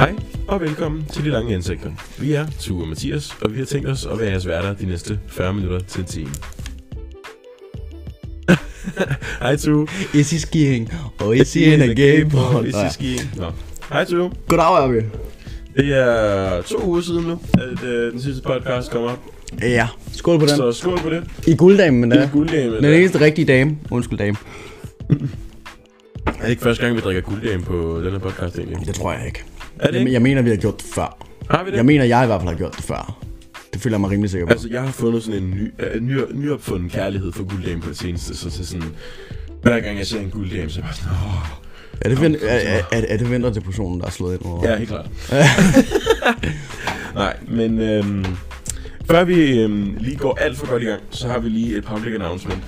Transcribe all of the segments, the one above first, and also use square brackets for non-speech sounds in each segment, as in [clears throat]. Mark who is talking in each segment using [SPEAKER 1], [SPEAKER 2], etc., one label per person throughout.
[SPEAKER 1] Hej og velkommen til De Lange Ansigter. Vi er Tue og Mathias, og vi har tænkt os at være jeres værter de næste 40 minutter til en time. [laughs] Hej Tue.
[SPEAKER 2] Is he skiing? Or is he in a game ball?
[SPEAKER 1] Is he skiing? Nå. Hej Tue.
[SPEAKER 2] Goddag, Arve.
[SPEAKER 1] Det er to uger siden nu, at øh, den sidste podcast kommer op.
[SPEAKER 2] Ja, skål på den.
[SPEAKER 1] Så skål på det.
[SPEAKER 2] I gulddamen,
[SPEAKER 1] Det
[SPEAKER 2] da.
[SPEAKER 1] er gulddame.
[SPEAKER 2] Den eneste rigtige dame. Undskyld, dame. [laughs]
[SPEAKER 1] Er det ikke første gang, vi drikker gulddame på den her podcast egentlig?
[SPEAKER 2] Det tror jeg ikke.
[SPEAKER 1] Er det
[SPEAKER 2] Jeg, jeg mener, vi har gjort det før.
[SPEAKER 1] Har vi det?
[SPEAKER 2] Jeg mener, jeg i hvert fald har gjort det før. Det føler jeg mig rimelig sikker på.
[SPEAKER 1] Altså, jeg har fundet sådan en ny, øh, ny, nyopfundet kærlighed for gulddame på det seneste, så, så sådan, hver gang jeg ser en gulddame, så er jeg bare sådan, åh,
[SPEAKER 2] Er det, vent, er, er, er, er det vinterdepressionen, der er slået ind over?
[SPEAKER 1] Ja, helt klart. [laughs] Nej, men øhm, før vi øhm, lige går alt for godt i gang, så har vi lige et public announcement.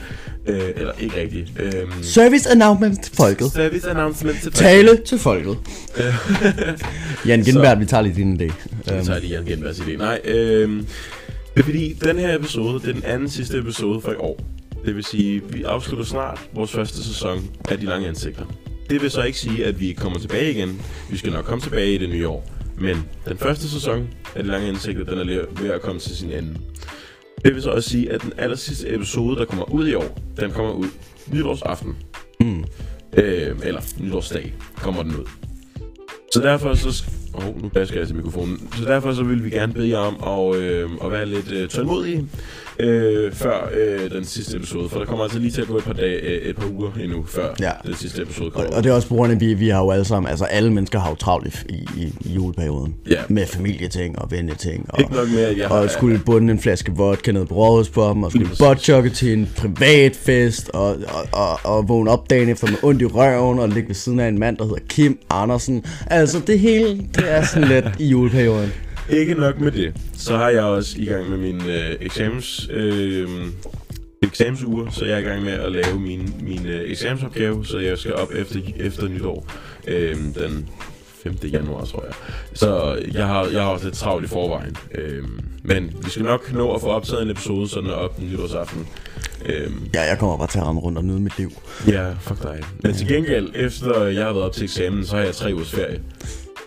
[SPEAKER 1] Øh, eller ikke rigtigt. Øhm,
[SPEAKER 2] Service announcement til folket.
[SPEAKER 1] service announcement til
[SPEAKER 2] Tale til folket. [laughs] Jan Genberg, vi tager lige din idé. Øhm,
[SPEAKER 1] tager lige Jan Genbergs idé. Nej, øhm, det er fordi, den her episode, det er den anden sidste episode for i år. Det vil sige, vi afslutter snart vores første sæson af De Lange Ansigter. Det vil så ikke sige, at vi kommer tilbage igen. Vi skal nok komme tilbage i det nye år. Men den første sæson af De Lange Ansigter, den er ved at komme til sin ende. Det vil så også sige, at den aller sidste episode, der kommer ud i år, den kommer ud nytårsaften.
[SPEAKER 2] mm.
[SPEAKER 1] Øh, eller nytårsdag kommer den ud. Så derfor så... oh, nu basker jeg til mikrofonen. Så derfor så vil vi gerne bede jer om at, øh, at være lidt øh, tålmodige øh, før øh, den sidste episode. For der kommer altså lige til at gå et par, dage, øh, et par uger endnu, før
[SPEAKER 2] Ja.
[SPEAKER 1] den sidste episode
[SPEAKER 2] Og,
[SPEAKER 1] kommer.
[SPEAKER 2] og det er også på grund af, at vi, vi har jo alle sammen, altså alle mennesker har jo travlt i, i, i juleperioden.
[SPEAKER 1] Ja.
[SPEAKER 2] Med familieting og venneting. Og,
[SPEAKER 1] Ikke nok at jeg
[SPEAKER 2] og skulle bunde en flaske vodka ned på Rådhus på dem, og skulle botchugge til en privat fest, og, og, og, og vågne op dagen efter med ondt i røven, og ligge ved siden af en mand, der hedder Kim Andersen. Altså det hele, det er sådan lidt i juleperioden.
[SPEAKER 1] Ikke nok med det, så har jeg også i gang med min øh, eksamens, øh, eksamensuger, så jeg er i gang med at lave min, min øh, eksamensopgave, så jeg skal op efter, efter nytår øh, den 5. januar, tror jeg. Så jeg har, jeg har også lidt travlt i forvejen. Øh, men vi skal nok nå at få optaget en episode, så den er op nytårsaften. Øh,
[SPEAKER 2] Ja, jeg kommer bare til at rende rundt og nyde mit liv.
[SPEAKER 1] ja, fuck dig. Men til gengæld, efter jeg har været op til eksamen, så har jeg tre ugers ferie.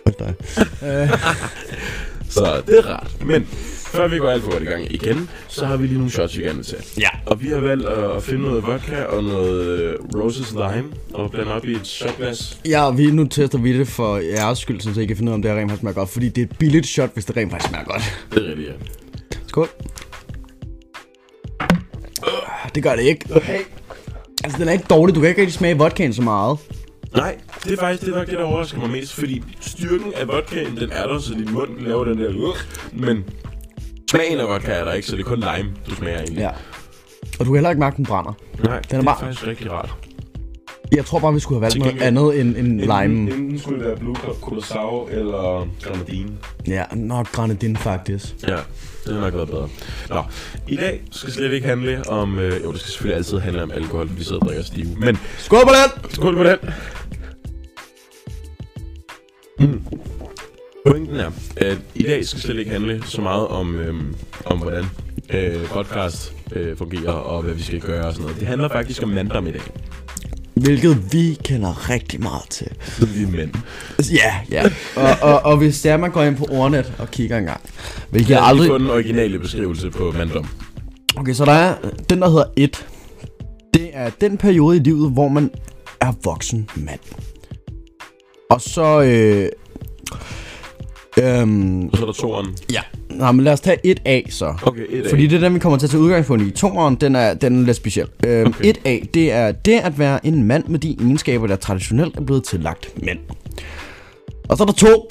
[SPEAKER 2] Hold dig. [laughs]
[SPEAKER 1] Så det er rart. Men før vi går alt for godt i gang igen, så har vi lige nogle shots, vi gerne vil tage.
[SPEAKER 2] Ja.
[SPEAKER 1] Og vi har valgt at finde noget vodka og noget øh, Roses Lime og blande op i et shotglas.
[SPEAKER 2] Ja, og vi, nu tester vi det for jeres skyld, så I kan finde ud af, om det her rent faktisk smager godt. Fordi det er et billigt shot, hvis det rent faktisk smager godt.
[SPEAKER 1] Det er rigtigt, ja.
[SPEAKER 2] Skål. Det gør det ikke.
[SPEAKER 1] Okay.
[SPEAKER 2] Altså, den er ikke dårlig. Du kan ikke rigtig smage vodkaen så meget.
[SPEAKER 1] Nej, det er faktisk det, er nok det, der overrasker mig mest, fordi styrken af vodkaen, den er der, så din mund laver den der uh, men smagen af vodka er der ikke, så det er kun lime, du smager egentlig.
[SPEAKER 2] Ja. Og du kan heller ikke mærke, den brænder.
[SPEAKER 1] Nej,
[SPEAKER 2] er
[SPEAKER 1] det er
[SPEAKER 2] bare-
[SPEAKER 1] faktisk rigtig rart.
[SPEAKER 2] Jeg tror bare, vi skulle have valgt noget andet end, end lime.
[SPEAKER 1] Enten, skulle det være Blue Curacao eller Grenadine.
[SPEAKER 2] Ja, nok granadin faktisk.
[SPEAKER 1] Ja, det har nok været bedre. Nå, i dag skal slet ikke handle om... Øh, jo, det skal selvfølgelig altid handle om alkohol, vi sidder og drikker stive. Men
[SPEAKER 2] Skål på den!
[SPEAKER 1] skål på den! Mm. Pointen er, at i dag skal slet ikke handle så meget om, øhm, om hvordan øh, podcast øh, fungerer og hvad vi skal gøre og sådan noget. Det handler faktisk om mandom i dag.
[SPEAKER 2] Hvilket vi kender rigtig meget til.
[SPEAKER 1] Så vi er mænd.
[SPEAKER 2] Ja, ja. Og, og, og hvis det er, man går ind på ordnet og kigger en gang. Hvilket
[SPEAKER 1] Jeg
[SPEAKER 2] jeg
[SPEAKER 1] har aldrig fået den originale beskrivelse på mandom.
[SPEAKER 2] Okay, så der er den, der hedder et. Det er den periode i livet, hvor man er voksen mand. Og så... Øh, øhm,
[SPEAKER 1] Og så er der toeren.
[SPEAKER 2] ja, Nå, men lad os tage et A så.
[SPEAKER 1] Okay, et
[SPEAKER 2] Fordi det er den, vi kommer til at tage udgangspunkt i. Toeren, den er, den er lidt speciel. Øhm,
[SPEAKER 1] Okay.
[SPEAKER 2] okay. 1A, det er det at være en mand med de egenskaber, der traditionelt er blevet tillagt mænd. Og så er der to.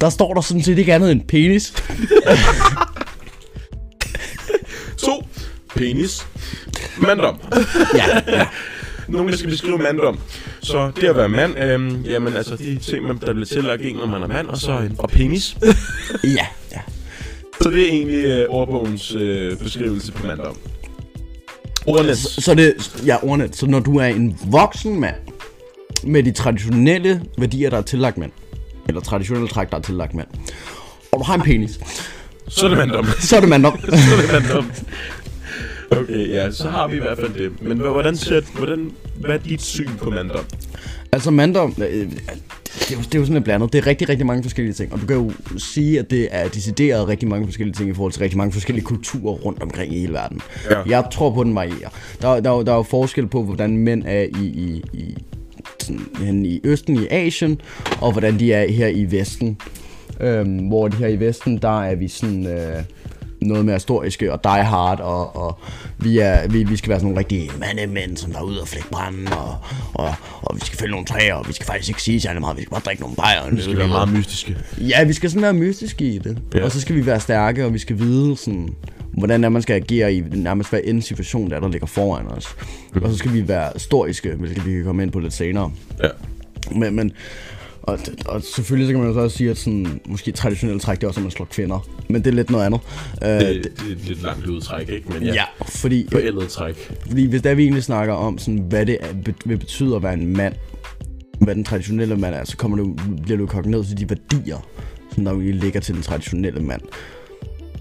[SPEAKER 2] Der står der sådan set ikke andet end penis. [laughs]
[SPEAKER 1] To. Penis. Mandom. [laughs]
[SPEAKER 2] ja, ja.
[SPEAKER 1] Nogen, der skal beskrive mandom. Så det at være mand, øhm, jamen altså de ting, man, der bliver tillagt en, når man er mand, og så en og penis.
[SPEAKER 2] ja.
[SPEAKER 1] Så det er egentlig øh, ordbogens øh, beskrivelse på mandom. Ordnet.
[SPEAKER 2] Så, så det, ja, ordnet. Så når du er en voksen mand, med de traditionelle værdier, der er tillagt mænd, eller traditionelle træk, der er tillagt mænd, og du har en penis,
[SPEAKER 1] Så er det mandom.
[SPEAKER 2] så er det mandom. [laughs]
[SPEAKER 1] så er det mandom. Okay, ja, så har vi i hvert fald det. Men hvordan ser, hvordan, hvad er dit syn på mandom?
[SPEAKER 2] altså mandom, øh, det er jo, det er jo sådan lidt blandet. Det er rigtig, rigtig mange forskellige ting. Og du kan jo sige, at det er decideret rigtig mange forskellige ting i forhold til rigtig mange forskellige kulturer rundt omkring i hele verden.
[SPEAKER 1] Ja.
[SPEAKER 2] Jeg tror på, at den varierer. Der, der, er der er jo forskel på, hvordan mænd er i, i, i, sådan, i Østen, i Asien, og hvordan de er her i Vesten. Øhm, hvor de her i Vesten, der er vi sådan... Øh, noget mere historiske og die hard, og, og vi, er, vi, vi skal være sådan nogle rigtige mandemænd, som der er ude og flække branden, og, og, og vi skal fælde nogle træer, og vi skal faktisk ikke sige særlig meget, vi skal bare drikke nogle bajer.
[SPEAKER 1] Det skal være meget mystiske.
[SPEAKER 2] Ja, vi skal sådan være mystiske i det.
[SPEAKER 1] Ja.
[SPEAKER 2] Og så skal vi være stærke, og vi skal vide, sådan, hvordan er, man skal agere i nærmest hver anden situation, der, er, der ligger foran os. Og så skal vi være historiske, hvilket vi kan komme ind på lidt senere.
[SPEAKER 1] Ja.
[SPEAKER 2] Men, men og, og selvfølgelig så kan man jo så også sige, at sådan, måske traditionelt træk det er også, at man slår kvinder. Men det er lidt noget andet. Uh,
[SPEAKER 1] Det, det er et lidt langt udtræk, ikke? Men ja,
[SPEAKER 2] ja, fordi,
[SPEAKER 1] forældet træk.
[SPEAKER 2] fordi hvis der vi egentlig snakker om, sådan, hvad det er, be- vil betyde at være en mand, hvad den traditionelle mand er, så kommer du, bliver du kogt ned til de værdier, som der jo ligger til den traditionelle mand.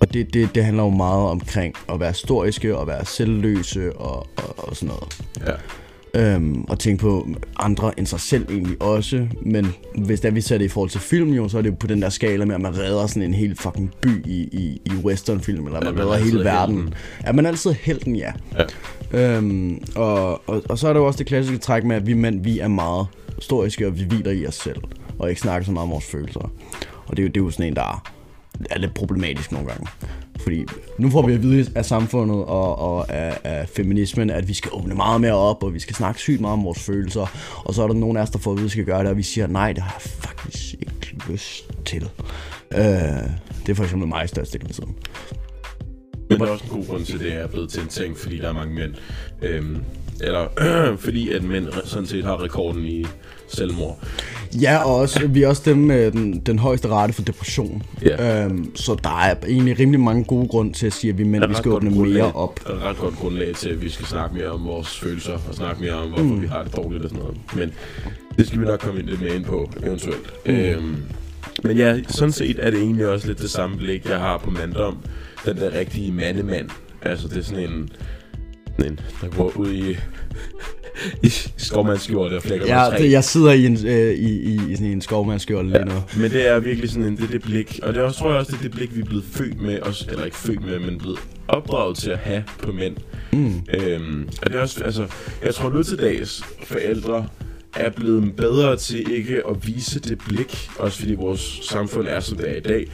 [SPEAKER 2] Og det, det, det handler jo meget omkring at være historiske og være selvløse og, og, og sådan noget.
[SPEAKER 1] Ja.
[SPEAKER 2] Øhm, og tænke på andre end sig selv egentlig også. Men hvis der vi ser det i forhold til film, jo, så er det jo på den der skala med, at man redder sådan en hel fucking by i, i, i westernfilm, eller man
[SPEAKER 1] man
[SPEAKER 2] redder hele
[SPEAKER 1] er
[SPEAKER 2] verden.
[SPEAKER 1] helten.
[SPEAKER 2] Er man altid helten, ja.
[SPEAKER 1] ja.
[SPEAKER 2] Øhm, og, og, og så er der jo også det klassiske træk med, at vi mænd, vi er meget historiske, og vi hviler i os selv, og ikke snakker så meget om vores følelser. Og det er jo, det er jo sådan en, der er, er lidt problematisk nogle gange. Fordi nu får vi at vide af samfundet og, og af, af feminismen, at vi skal åbne meget mere op, og vi skal snakke sygt meget om vores følelser. Og så er der nogen af os, der får at vide, at vi skal gøre det, og vi siger, nej, det har jeg faktisk ikke lyst til. Øh, det er for eksempel mig størstedelen af tiden.
[SPEAKER 1] Men der er også en god grund til, at det er blevet til en ting, fordi der er mange mænd. Øhm, eller [clears throat] fordi at mænd sådan set har rekorden i selvmord.
[SPEAKER 2] Ja, og også, vi er også dem med den, den højeste rate for depression.
[SPEAKER 1] Ja.
[SPEAKER 2] Øhm, så der er egentlig rimelig mange gode grunde til at sige, at vi mænd vi skal åbne mere op.
[SPEAKER 1] Der er et ret godt grundlag til, at vi skal snakke mere om vores følelser, og snakke mere om, hvorfor mm. vi har det dårligt og sådan noget. Men det skal vi nok komme lidt mere ind på, eventuelt. Mm. Øhm, men ja, sådan set er det egentlig også lidt det samme blik, jeg har på manddom. Den der rigtige mandemand. Altså, det er sådan en, en der går ud i, i skovmandsskjorte og flækker
[SPEAKER 2] Ja,
[SPEAKER 1] træ.
[SPEAKER 2] jeg sidder i en, øh, i, i, i sådan en skovmandskjorte lige nu.
[SPEAKER 1] Men det er virkelig sådan en, det, det blik, og det er også, tror jeg også, det er det blik, vi er blevet født med, også, eller ikke født med, men blevet opdraget til at have på mænd.
[SPEAKER 2] Mm.
[SPEAKER 1] Øhm, og det er også, altså, jeg tror nu til dags, forældre er blevet bedre til ikke at vise det blik, også fordi vores samfund er, som det er i dag.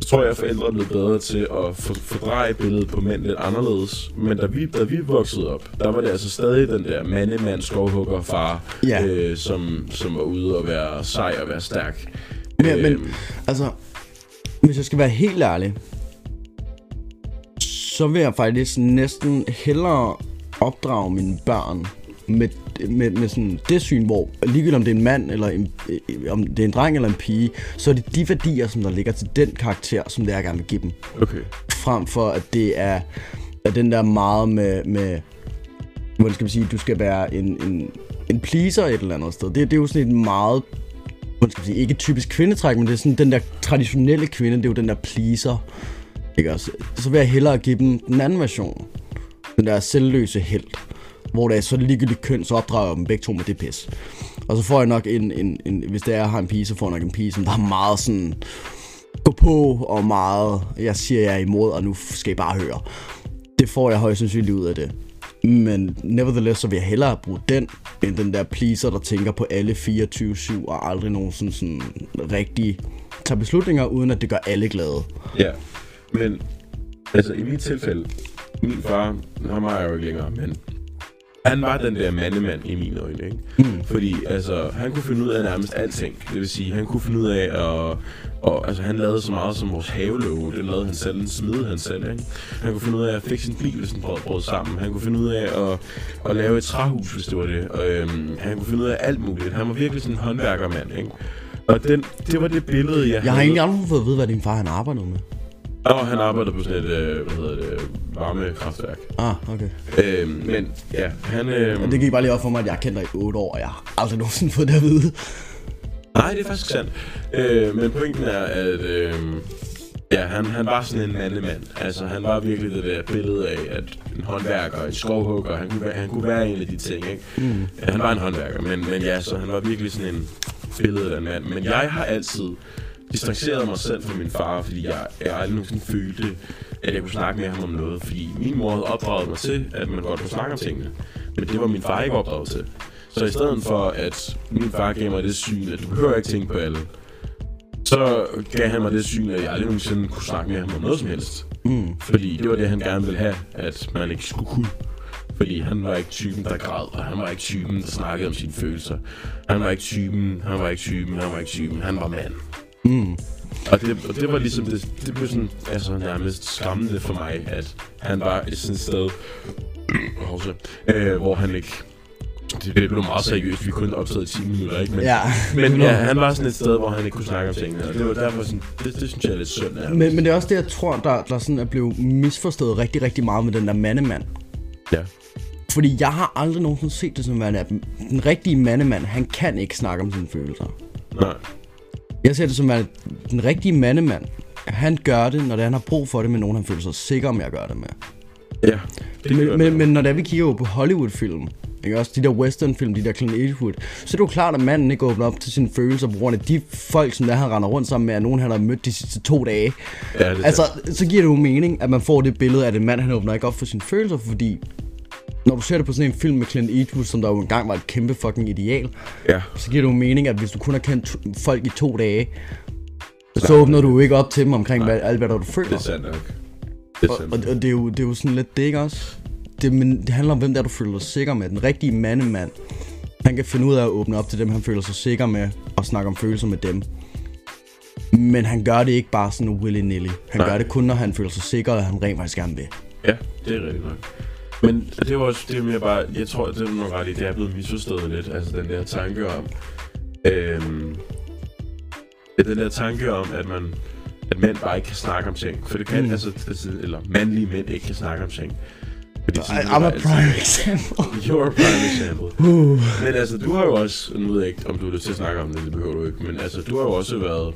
[SPEAKER 1] Så tror jeg, at forældre blevet bedre til at for, fordreje billedet på mænd lidt anderledes. Men da vi, da vi voksede op, der var det altså stadig den der mandemand, skovhugger, far,
[SPEAKER 2] Ja.
[SPEAKER 1] øh, som, som var ude og være sej og være stærk.
[SPEAKER 2] Men, men
[SPEAKER 1] Øhm,
[SPEAKER 2] altså, hvis jeg skal være helt ærlig, så vil jeg faktisk næsten hellere opdrage mine børn med, med, med sådan det syn, hvor ligegyldigt om det er en mand, eller en, øh, om det er en dreng eller en pige, så er det de værdier, som der ligger til den karakter, som det er, jeg gerne vil give dem.
[SPEAKER 1] Okay. frem
[SPEAKER 2] for at det er, er den der meget med, med hvordan skal man sige, du skal være en, en, en pleaser et eller andet sted. Det, det er jo sådan et meget, hvordan skal man sige, ikke typisk kvindetræk, men det er sådan den der traditionelle kvinde, det er jo den der pleaser. Ikke også? Så vil jeg hellere give dem den anden version. Den der selvløse held. Hvor det er så ligegyldigt køn, så opdrager jeg dem begge to med det pis. Og så får jeg nok en, en, en hvis det er, jeg har en pige, så får jeg nok en pige, som der er meget sådan gå på og meget, jeg siger, jeg er imod, og nu skal I bare høre. Det får jeg højst sandsynligt ud af det. Men nevertheless, så vil jeg hellere bruge den, end den der pleaser, der tænker på alle 24-7, og aldrig nogen sådan, sådan rigtig tager beslutninger, uden at det gør alle glade.
[SPEAKER 1] Ja, men altså i mit tilfælde, min far, han har jeg jo ikke længere, men han var den der mandemand i mine øjne, ikke? Mm. Fordi altså, han kunne finde ud af nærmest alting. Det vil sige, han kunne finde ud af at... Og, altså, han lavede så meget som vores havelåge. Den lavede han selv, den smidede han selv, ikke? Han kunne finde ud af at fikse sin bil, hvis den brød, brød sammen. Han kunne finde ud af at, at lave et træhus, hvis det var det. Og, øhm, han kunne finde ud af alt muligt. Han var virkelig sådan en håndværkermand, ikke? Og den, det var det billede, jeg,
[SPEAKER 2] Jeg har
[SPEAKER 1] havde.
[SPEAKER 2] egentlig aldrig fået at vide, hvad din far han arbejdede med.
[SPEAKER 1] Og han arbejder på sådan et, øh, hvad hedder det, varmekraftværk.
[SPEAKER 2] Ah, okay.
[SPEAKER 1] Øh, men ja, han... Øh,
[SPEAKER 2] Men det gik bare lige op for mig, at jeg har kendt dig i 8 år, og jeg har aldrig nogensinde fået det at vide.
[SPEAKER 1] Nej, det er faktisk sandt. Øh, men pointen er, at... Øh, ja, han, han var sådan en mandemand. Altså, han var virkelig det der billede af, at en håndværker, en skovhugger, han kunne, være, han kunne være en af de ting, ikke? Mm. Ja, han var en håndværker, men, men ja, så han var virkelig sådan en billede af en mand. Men jeg har altid distanceret mig selv fra min far, fordi jeg, jeg aldrig nogensinde følte, at jeg kunne snakke med ham om noget. Fordi min mor havde opdraget mig til, at man godt kunne snakke om tingene. Men det var min far ikke opdraget til. Så i stedet for, at min far gav mig det syn, at du behøver ikke tænke på alle, så gav han mig det syn, at jeg aldrig nogensinde kunne snakke med ham om noget som helst.
[SPEAKER 2] Mm.
[SPEAKER 1] Fordi det var det, han gerne ville have, at man ikke skulle kunne. Fordi han var ikke typen, der græd, og han var ikke typen, der snakkede om sine følelser. Han var ikke typen, han var ikke typen, han var ikke typen, han var mand.
[SPEAKER 2] Mm.
[SPEAKER 1] Og det, og det var ligesom, det, det blev sådan, altså nærmest skræmmende for mig, at han var et sådan sted, [clears throat] også, øh, hvor han ikke, det, det blev meget seriøst, vi kun optaget i 10 minutter, ikke? Men,
[SPEAKER 2] Ja.
[SPEAKER 1] men ja, han var sådan et sted, hvor han ikke kunne snakke om tingene, og det var derfor sådan, det, det synes jeg er lidt synd ham.
[SPEAKER 2] Men, men det er også det, jeg tror, der, der sådan er blevet misforstået rigtig, rigtig meget med den der mandemand.
[SPEAKER 1] Ja.
[SPEAKER 2] Fordi jeg har aldrig nogensinde set det som, at den rigtige mandemand, han kan ikke snakke om sine følelser.
[SPEAKER 1] Nej.
[SPEAKER 2] Jeg ser det som, at den rigtige mandemand, han gør det, når det, han har brug for det med nogen, han føler sig sikker med at gøre det med.
[SPEAKER 1] Ja. Det
[SPEAKER 2] Men,
[SPEAKER 1] gør
[SPEAKER 2] men, men når det er, vi kigger jo på Hollywood-film, ikke også de der western-film, de der Clint Eastwood, så er det jo klart, at manden ikke åbner op til sine følelser på grund af de folk, som der han render rundt sammen med, er nogen, han har mødt de sidste to dage.
[SPEAKER 1] Ja, det
[SPEAKER 2] Altså, så giver det jo mening, at man får det billede af, at en mand, han åbner ikke op for sine følelser, fordi når du ser det på sådan en film med Clint Eastwood, som der jo engang var et kæmpe fucking ideal,
[SPEAKER 1] Ja.
[SPEAKER 2] så giver det jo mening, at hvis du kun har kendt folk i to dage, så åbner du jo ikke op til dem omkring hvad, alt, hvad der du føler.
[SPEAKER 1] Det er sandt nok. Det er
[SPEAKER 2] Og, og, og det, er jo, det er jo sådan lidt det, ikke også? Det, men det handler om, hvem der du føler dig sikker med. Den rigtige mandemand, han kan finde ud af at åbne op til dem, han føler sig sikker med, og snakke om følelser med dem. Men han gør det ikke bare sådan willy-nilly. Han
[SPEAKER 1] Nej.
[SPEAKER 2] gør det kun, når han føler sig sikker, og han rent faktisk gerne vil.
[SPEAKER 1] Ja, det er rigtigt nok. Men det er også, det er mere bare, jeg tror, det er nok ret i, det er blevet misforstået lidt, altså den der tanke om, øhm, den der tanke om, at man, at mænd bare ikke kan snakke om ting, for det kan,
[SPEAKER 2] Mm.
[SPEAKER 1] altså, eller mandlige mænd ikke kan snakke om ting. Fordi
[SPEAKER 2] I, I'm a prime example. [laughs]
[SPEAKER 1] You're a prime example. [laughs]
[SPEAKER 2] Uh.
[SPEAKER 1] Men altså, du har jo også, nu ved jeg ikke, om du lyst til at snakke om det, det behøver du ikke, men altså, du har jo også været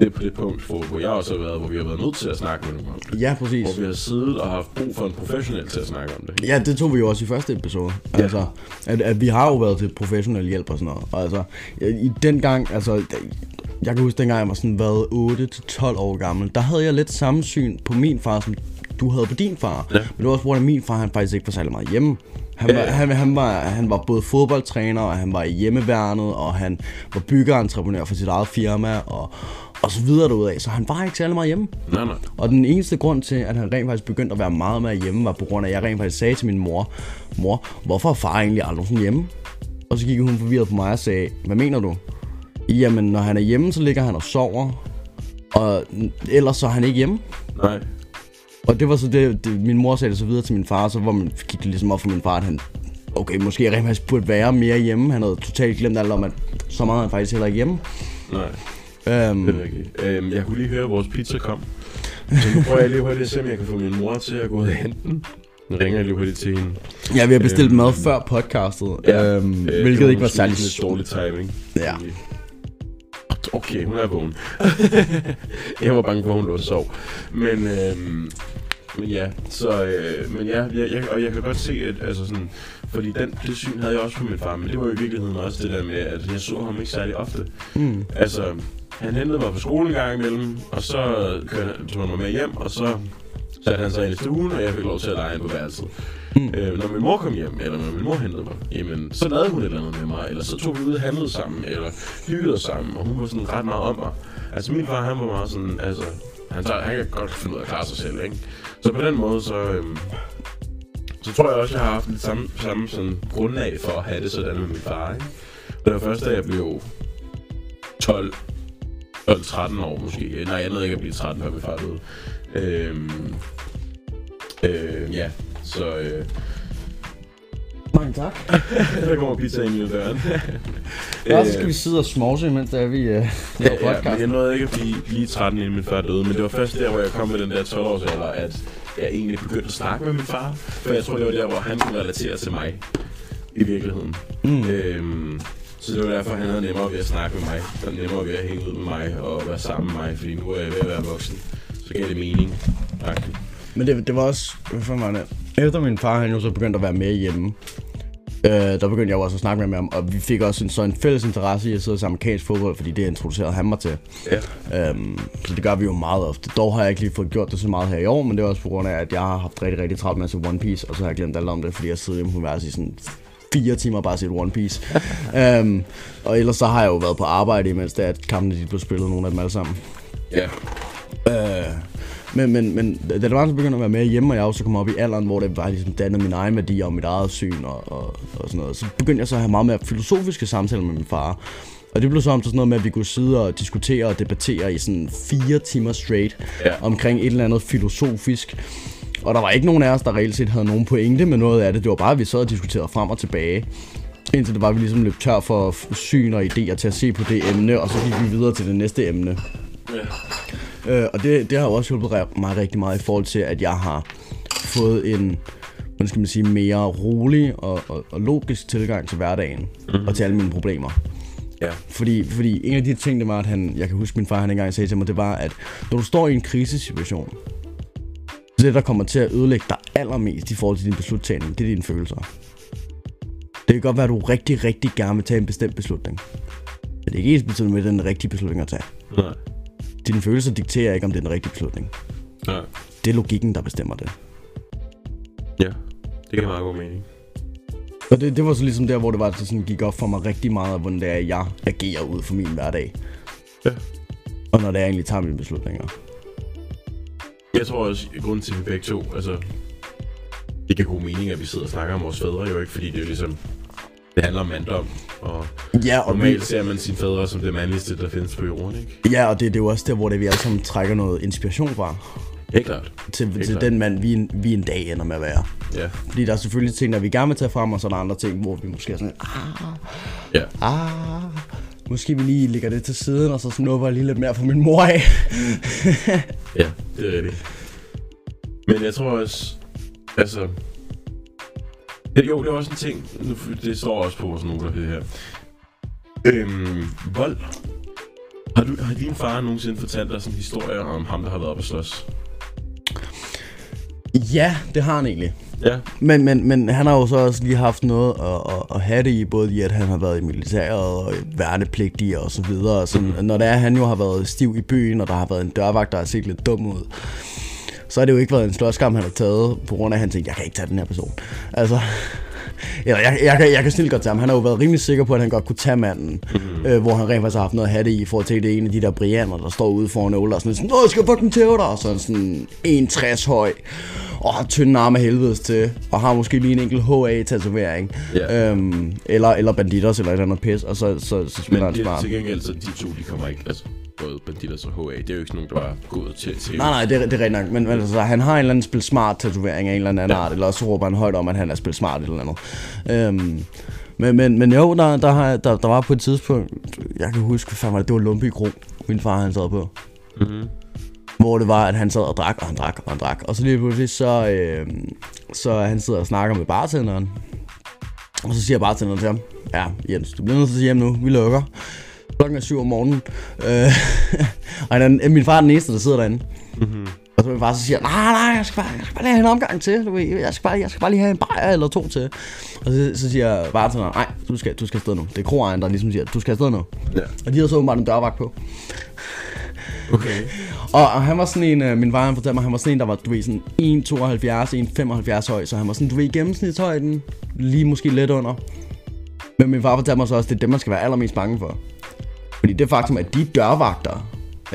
[SPEAKER 1] det på det punkt, hvor, hvor jeg også har været, hvor vi har været nødt til at snakke med nogen om det.
[SPEAKER 2] Ja, præcis.
[SPEAKER 1] Hvor vi har siddet og haft brug for en professionel til at snakke om det.
[SPEAKER 2] Ja, det tog vi jo også i første episode.
[SPEAKER 1] Ja.
[SPEAKER 2] Altså, at, at vi har jo været til professionel hjælp og sådan noget. Og altså, i den gang, altså, jeg kan huske dengang, jeg var sådan været 8-12 år gammel, der havde jeg lidt samme syn på min far, som du havde på din far.
[SPEAKER 1] Ja.
[SPEAKER 2] Men det var også, hvor min far, han faktisk ikke var særlig meget hjemme. Han var, han, han, var, han var både fodboldtræner, og han var i hjemmeværnet, og han var byggeentreprenør for sit eget firma, og, og så videre derudaf. Så han var ikke særlig meget hjemme.
[SPEAKER 1] Nej, nej.
[SPEAKER 2] Og den eneste grund til, at han rent faktisk begyndte at være meget mere hjemme, var på grund af, at jeg rent faktisk sagde til min mor, mor, hvorfor er far egentlig aldrig sådan hjemme? Og så gik hun forvirret på mig og sagde, hvad mener du? Jamen, når han er hjemme, så ligger han og sover, og ellers så er han ikke hjemme.
[SPEAKER 1] Nej.
[SPEAKER 2] Og det var så det, det min mor sagde det så videre til min far, så hvor man gik det ligesom op for min far, at han, okay, måske rent faktisk burde være mere hjemme. Han havde totalt glemt alt om, at så meget han faktisk heller ikke hjemme.
[SPEAKER 1] Nej,
[SPEAKER 2] Øhm,
[SPEAKER 1] det er rigtigt. Øhm, jeg kunne lige høre, at vores pizza kom. Så nu prøver jeg lige hurtigt at se, om jeg kan få min mor til at gå ud og hente den. Nu ringer jeg lige hurtigt til hende.
[SPEAKER 2] ja, vi har bestilt
[SPEAKER 1] Øhm,
[SPEAKER 2] mad før podcastet,
[SPEAKER 1] ja,
[SPEAKER 2] øhm,
[SPEAKER 1] Øh,
[SPEAKER 2] hvilket
[SPEAKER 1] det
[SPEAKER 2] ikke var særlig
[SPEAKER 1] lidt dårlig timing.
[SPEAKER 2] Ja.
[SPEAKER 1] Okay, hun er vågen. [laughs] jeg var bange for, at hun lå og sov. Men, øhm, men ja, så, øh, men ja, jeg, jeg, og jeg kan godt se, at altså sådan, fordi den, det syn havde jeg også på min far, men det var jo i virkeligheden også det der med, at jeg så ham ikke særlig ofte.
[SPEAKER 2] Mm.
[SPEAKER 1] Altså, han hentede mig på skolen en gang imellem, og så kørte, han- tog han mig med hjem, og så satte han sig ind i stuen, og jeg fik lov til at lege inde på værelset.
[SPEAKER 2] Mm.
[SPEAKER 1] Øh, når min mor kom hjem, eller når min mor hentede mig, jamen, så lavede hun et eller andet med mig, eller så tog vi ud og handlede sammen, eller hyggede os sammen, og hun var sådan ret meget om mig. Altså, min far, han var meget sådan, altså, han, tager, han kan godt finde ud af at klare sig selv, ikke? Så på den måde, så, øhm, så tror jeg også, jeg har haft lidt samme, samme sådan grundlag for at have det sådan med min far, ikke? Det var først, da jeg blev 12, 12-13 år måske. Nej, jeg nåede ikke at blive 13, før min far døde. Øhm, øh, ja, så øh,
[SPEAKER 2] Mange tak. [laughs]
[SPEAKER 1] der kommer pizza ind i døren.
[SPEAKER 2] Ja, så skal vi sidde og småse, imens der er vi øh, laver
[SPEAKER 1] ja, ja, men
[SPEAKER 2] podcast.
[SPEAKER 1] jeg nåede ikke at blive, blive 13, inden min far døde, men det var først der, hvor jeg kom med den der 12-års alder, at jeg egentlig begyndte at snakke med min far, for jeg tror, det var der, hvor han kunne relatere til mig i virkeligheden.
[SPEAKER 2] Mm.
[SPEAKER 1] Øhm, så det var derfor, han havde nemmere ved at snakke med mig, og nemmere ved at hænge ud med mig og være sammen med mig, fordi nu er jeg ved at være voksen. Så gav det mening. Faktisk.
[SPEAKER 2] Men det, det var også, fanden var det? Efter min far, han jo så begyndte at være med hjemme, Øh, der begyndte jeg jo også at snakke med ham, og vi fik også en, så en fælles interesse i at sidde til amerikansk fodbold, fordi det introducerede han mig til.
[SPEAKER 1] Ja.
[SPEAKER 2] Øhm, så det gør vi jo meget ofte. Dog har jeg ikke lige fået gjort det så meget her i år, men det er også på grund af, at jeg har haft rigtig, rigtig travlt med at se One Piece, og så har jeg glemt alt om det, fordi jeg sidder hjemme på værelse i sådan fire timer bare set One Piece. [laughs] øhm, og ellers så har jeg jo været på arbejde, imens det er, at kampene de blev spillet, nogle af dem alle sammen.
[SPEAKER 1] Ja.
[SPEAKER 2] Øh, men, men, men da det var så begyndte at være med hjemme, og jeg også kom op i alderen, hvor det var ligesom dannet min egen værdi og mit eget syn og, og, og sådan noget, så begyndte jeg så at have meget mere filosofiske samtaler med min far. Og det blev så om til sådan noget med, at vi kunne sidde og diskutere og debattere i sådan fire timer straight
[SPEAKER 1] Ja.
[SPEAKER 2] omkring et eller andet filosofisk. Og der var ikke nogen af os, der reelt set havde nogen pointe med noget af det. Det var bare, at vi sad og diskuterede frem og tilbage. Indtil det var, at vi ligesom løb tør for syn og idéer til at se på det emne, og så gik vi videre til det næste emne.
[SPEAKER 1] Ja.
[SPEAKER 2] Øh, og det, det har jo også hjulpet mig rigtig meget i forhold til, at jeg har fået en, hvordan skal man sige, mere rolig og, og, og logisk tilgang til hverdagen mm-hmm. og til alle mine problemer.
[SPEAKER 1] Ja.
[SPEAKER 2] Fordi, fordi en af de ting, det var, at han, jeg kan huske, min far han engang sagde til mig, det var, at når du står i en krisesituation, så det, der kommer til at ødelægge dig allermest i forhold til din beslutning, det er dine følelser. Det kan godt være, at du rigtig, rigtig gerne vil tage en bestemt beslutning. Men det er ikke ens betydende med, at det er den rigtige beslutning at tage.
[SPEAKER 1] Nej.
[SPEAKER 2] Dine følelser dikterer ikke, om det er den rigtige beslutning.
[SPEAKER 1] Nej.
[SPEAKER 2] Det er logikken, der bestemmer det.
[SPEAKER 1] Ja. Det giver meget god mening.
[SPEAKER 2] Og det, det var så ligesom der, hvor det var, det sådan gik op for mig rigtig meget, hvordan det er, jeg agerer ud for min hverdag.
[SPEAKER 1] Ja.
[SPEAKER 2] Og når det er, jeg egentlig tager mine beslutninger.
[SPEAKER 1] Jeg tror også, at grunden til, at vi begge to, altså... Det giver god mening, at vi sidder og snakker om vores fædre, jo ikke, fordi det er ligesom... Det handler om manddom, og
[SPEAKER 2] Ja, og, vi,
[SPEAKER 1] normalt ser man sine fædre som det mandligste, der findes på jorden, ikke?
[SPEAKER 2] ja, og det, det er jo også der, hvor det, vi alle sammen trækker noget inspiration fra.
[SPEAKER 1] Helt klart.
[SPEAKER 2] Til, til
[SPEAKER 1] klart.
[SPEAKER 2] den mand, vi, en- vi en dag ender med at være.
[SPEAKER 1] Ja.
[SPEAKER 2] Fordi der er selvfølgelig ting, der vi gerne vil tage frem, og så er der andre ting, hvor vi måske er sådan, ah,
[SPEAKER 1] Ja.
[SPEAKER 2] ah, måske vi lige lægger det til siden, og så snupper jeg lige lidt mere fra min mor af. [laughs]
[SPEAKER 1] Ja, det er rigtigt. Men jeg tror også, altså... Ja, jo, det er også en ting, nu, det står også på vores noter, det her. Øhm, vold. Har, du, har din far nogensinde fortalt dig sådan en historie om ham, der har været oppe at slås?
[SPEAKER 2] ja, det har han egentlig.
[SPEAKER 1] Ja.
[SPEAKER 2] Men, men, men han har jo så også lige haft noget at, at, at have det i, både i at han har været i militæret og værnepligtig og så videre. Så mm. når det er, han jo har været stiv i byen, og der har været en dørvagt, der har set lidt dum ud, så har det jo ikke været en slåskamp, han har taget, på grund af, at han tænkte, jeg kan ikke tage den her person. Altså, [laughs] eller jeg, jeg, kan, jeg kan snildt godt tage ham. Han har jo været rimelig sikker på, at han godt kunne tage manden, mm. øh, hvor han rent faktisk har haft noget at have det i, for at tage det er en af de der brianer, der står ude foran Ola, og sådan sådan, Nå, jeg skal fucking tæve dig, og så han sådan 1,60 høj, og har tynde arme af helvedes til, og har måske lige en enkelt HA-tatovering,
[SPEAKER 1] Ja.
[SPEAKER 2] øhm, eller, eller banditos, eller et eller andet pis, og så, så, så
[SPEAKER 1] Men
[SPEAKER 2] spiller han smart.
[SPEAKER 1] til gengæld, så de to, de kommer ikke, altså både Banditas og HA, det er jo ikke nogen, der var gået til, til
[SPEAKER 2] Nej, nej, det er, det er rigtigt nok. Men, men altså, han har en eller anden spil smart tatovering af en eller anden ja. art, eller også råber han højt om, at han er spil smart eller andet. Øhm, men, men, men jo, der, der, har, der, der var på et tidspunkt, jeg kan huske, hvad fanden var det, det var Lumby Kro, min far han sad på.
[SPEAKER 1] Mm-hmm.
[SPEAKER 2] Hvor det var, at han sad og drak, og han drak, og han drak. Og så lige pludselig, så, øh, så han sidder og snakker med bartenderen. Og så siger bartenderen til ham, ja, Jens, du bliver nødt til at sige hjem nu, vi lukker. Klokken er syv om morgenen. Øh, [laughs] og han er, min far er den eneste, der sidder derinde.
[SPEAKER 1] Mm-hmm.
[SPEAKER 2] Og så min far så siger, nej, nej, jeg skal bare, jeg skal bare lige have en omgang til. Du ved, jeg, skal bare, jeg skal bare lige have en bajer eller to til. Og så, så siger bartenderen, nej, du skal, du skal afsted nu. Det er kroejeren, der ligesom siger, du skal afsted nu.
[SPEAKER 1] Ja.
[SPEAKER 2] Og de havde så åbenbart en dørvagt på.
[SPEAKER 1] Okay.
[SPEAKER 2] Og, og han var sådan en, øh, min far han fortalte mig, han var sådan en, der var, du ved, sådan 1,72, 1,75 høj. Så han var sådan, du ved, i gennemsnitshøjden, lige måske lidt under. Men min far fortalte mig så også, det er det, man skal være allermest bange for. Fordi det faktum, at de dørvagter,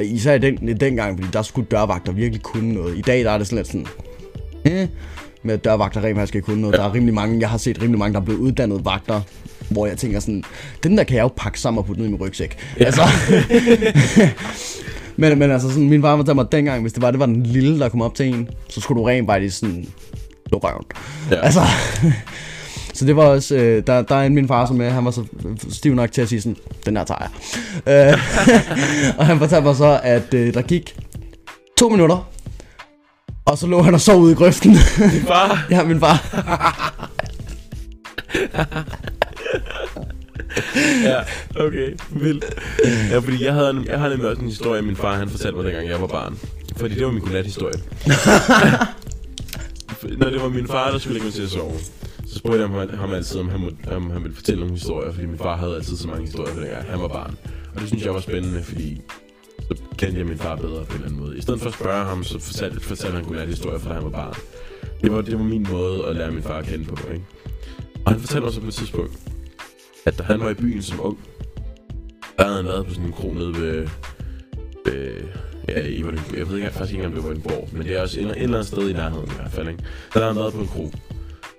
[SPEAKER 2] især i den, dengang, fordi der skulle dørvagter virkelig kunne noget. I dag der er det sådan lidt sådan, eh, med at dørvagter rent faktisk ikke kunne noget. Der er rimelig mange, jeg har set rimelig mange, der er blevet uddannet vagter, hvor jeg tænker sådan, den der kan jeg jo pakke sammen og putte ned i min rygsæk. Ja. Altså, [laughs] [laughs] men, men altså, sådan, min far fortalte mig, dengang, hvis det var, det var den lille, der kom op til en, så skulle du rent faktisk sådan, du røven.
[SPEAKER 1] Ja.
[SPEAKER 2] Altså, [laughs] så det var også, øh, der, der er en min far, som er, han var så stiv nok til at sige sådan, den her tager jeg. Øh, [laughs] og han fortalte mig så, at øh, der gik to minutter, og så lå han og sov ude i grøften.
[SPEAKER 1] Din far. [laughs]
[SPEAKER 2] ja, min far. [laughs]
[SPEAKER 1] ja, okay, vildt. Ja, fordi jeg havde, en- jeg havde nemlig også en historie, min far han fortalte mig, dengang jeg var barn. Fordi det var min godnat-historie. [laughs] Når det var min far, der skulle lægge mig til at sove, så spurgte jeg ham, ham altid, om han, må, om han ville fortælle nogle historier, fordi min far havde altid så mange historier, dengang han var barn. Og det synes jeg var spændende, fordi så kendte jeg min far bedre på en eller anden måde. I stedet for at spørge ham, så fortalte, fortalte han godnat historier, fra da han var barn. Det var, det var min måde at lære min far at kende på, ikke? Og han fortalte mig så på et tidspunkt, at da han var i byen som ung, der havde han været på sådan en kro nede ved... ved ja, i Vordingborg. Jeg ved ikke, faktisk ikke engang, om det var Vordingborg, men det er også et, et eller andet sted i nærheden i hvert fald, ikke? Der havde han været på en kro.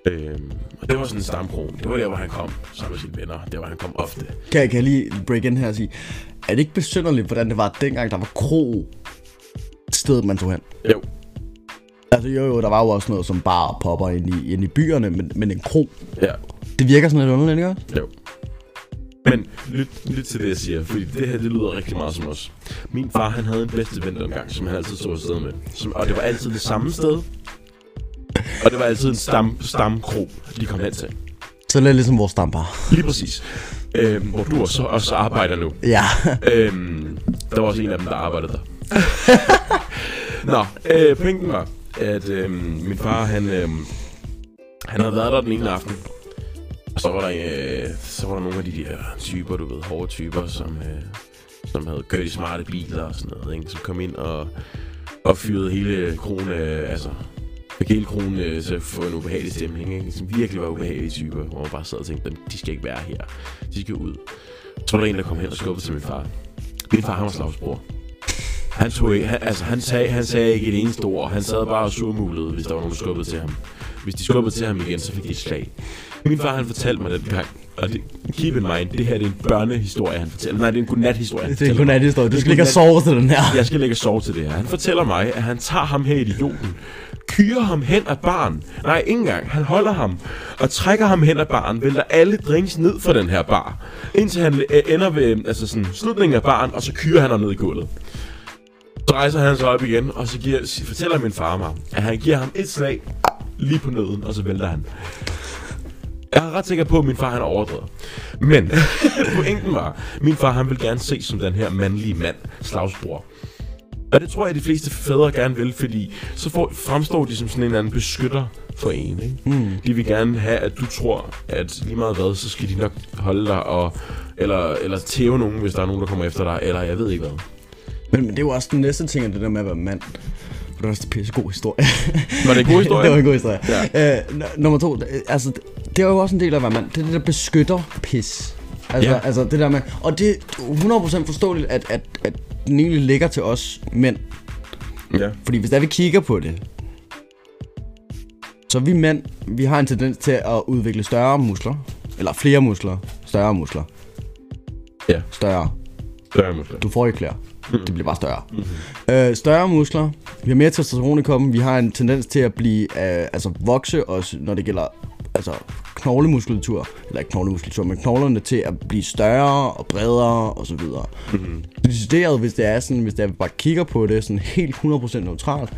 [SPEAKER 1] Øhm, og det var sådan en stamkro. Det var der, hvor han kom sammen med sine venner. Det var, han kom ofte.
[SPEAKER 2] Kan, jeg- kan jeg lige break in her og sige, er det ikke besynderligt, hvordan det var dengang, der var kro stedet, man tog hen?
[SPEAKER 1] Jo,
[SPEAKER 2] Altså jo, jo, der var jo også noget som bar og popper inde i, inde i byerne, men, men en kro,
[SPEAKER 1] ja,
[SPEAKER 2] det virker sådan lidt underligt, ikke også?
[SPEAKER 1] jo. Men lyt, lyt til det, jeg siger, fordi det her, det lyder rigtig meget som os. Min far, han havde en bedste ven dengang, som han altid så afsted med. Som, og det var altid det samme sted. Og det var altid en stam, stamkro, de kom hen til.
[SPEAKER 2] Så lidt ligesom vores stambar.
[SPEAKER 1] Lige præcis. Øhm, hvor du også, også arbejder nu.
[SPEAKER 2] Ja.
[SPEAKER 1] Øhm, der var også en af dem, der arbejdede der. [laughs] Nå, øh, pointen var, at øhm, min far, han, øhm, han havde været der den ene aften. Og så var der, øh, så var der nogle af de der typer, du ved, hårde typer, som, øh, som havde kørt i smarte biler og sådan noget, ikke? som kom ind og, og fyrede hele kronen, øh, altså fik hele kronen øh, til at få en ubehagelig stemning, ikke? som virkelig var ubehagelige typer, hvor man bare sad og tænkte, "Dem, de skal ikke være her, de skal ud. Så var der en, der kom hen og skubbede til min far. Min far, han var slagsbror. Han, tog ikke, han, altså, han, sagde, han sagde ikke et eneste ord. Han sad bare og surmulede, hvis der var nogen, der skubbede til ham. Hvis de skubbede til ham igen, så fik de et slag. Min far, han fortalte mig den gang, og det, keep in mind, det her det er en børnehistorie, han fortæller. Nej, det er en godnathistorie,
[SPEAKER 2] Det er en godnathistorie. Du skal ikke have sovet til den her.
[SPEAKER 1] Jeg skal lægge sove til det her. Han fortæller mig, at han tager ham her i idioten, kyrer ham hen ad baren. Nej, ikke engang. Han holder ham og trækker ham hen ad baren, vælter alle drinks ned fra den her bar, indtil han øh, ender ved altså sådan, slutningen af baren, og så kyrer han ham ned i gulvet. Så rejser han sig op igen, og så giver, fortæller min far mig, at han giver ham et slag lige på nøden, og så vælter han. Jeg er ret sikker på, at min far han er overdrevet. Men [laughs] pointen var, min far han vil gerne ses som den her mandlige mand, slagsbror. Og det tror jeg, at de fleste fædre gerne vil, fordi så får, fremstår de som sådan en eller anden beskytter for en. Ikke?
[SPEAKER 2] Mm.
[SPEAKER 1] De vil gerne have, at du tror, at lige meget hvad, så skal de nok holde dig, og, eller, eller tæve nogen, hvis der er nogen, der kommer efter dig, eller jeg ved ikke hvad.
[SPEAKER 2] Men, men det er jo også den næste ting, det der med at være mand. For det er også en pissegod historie.
[SPEAKER 1] Var det en god historie? [laughs]
[SPEAKER 2] det var en god historie.
[SPEAKER 1] Ja.
[SPEAKER 2] Øh, nummer to, altså, det er jo også en del af at være mand. Det er det der beskytter pis. Altså,
[SPEAKER 1] Ja.
[SPEAKER 2] altså det der med, og det er 100% forståeligt, at, at, at den egentlig ligger til os mænd.
[SPEAKER 1] Ja.
[SPEAKER 2] Fordi hvis der vi kigger på det, så vi mænd, vi har en tendens til at udvikle større muskler. Eller flere muskler. Større muskler.
[SPEAKER 1] Ja.
[SPEAKER 2] Større.
[SPEAKER 1] Større muskler.
[SPEAKER 2] Du får ikke flere. Det bliver bare større. Mm-hmm. Øh, større muskler. Vi har mere testosteron i kroppen. Vi har en tendens til at blive, øh, altså vokse også, når det gælder altså knoglemuskulatur. Eller ikke knoglemuskulatur, men knoglerne til at blive større og bredere og så videre. Mm-hmm. Decideret, hvis det er sådan, hvis jeg bare kigger på det sådan helt 100% neutralt,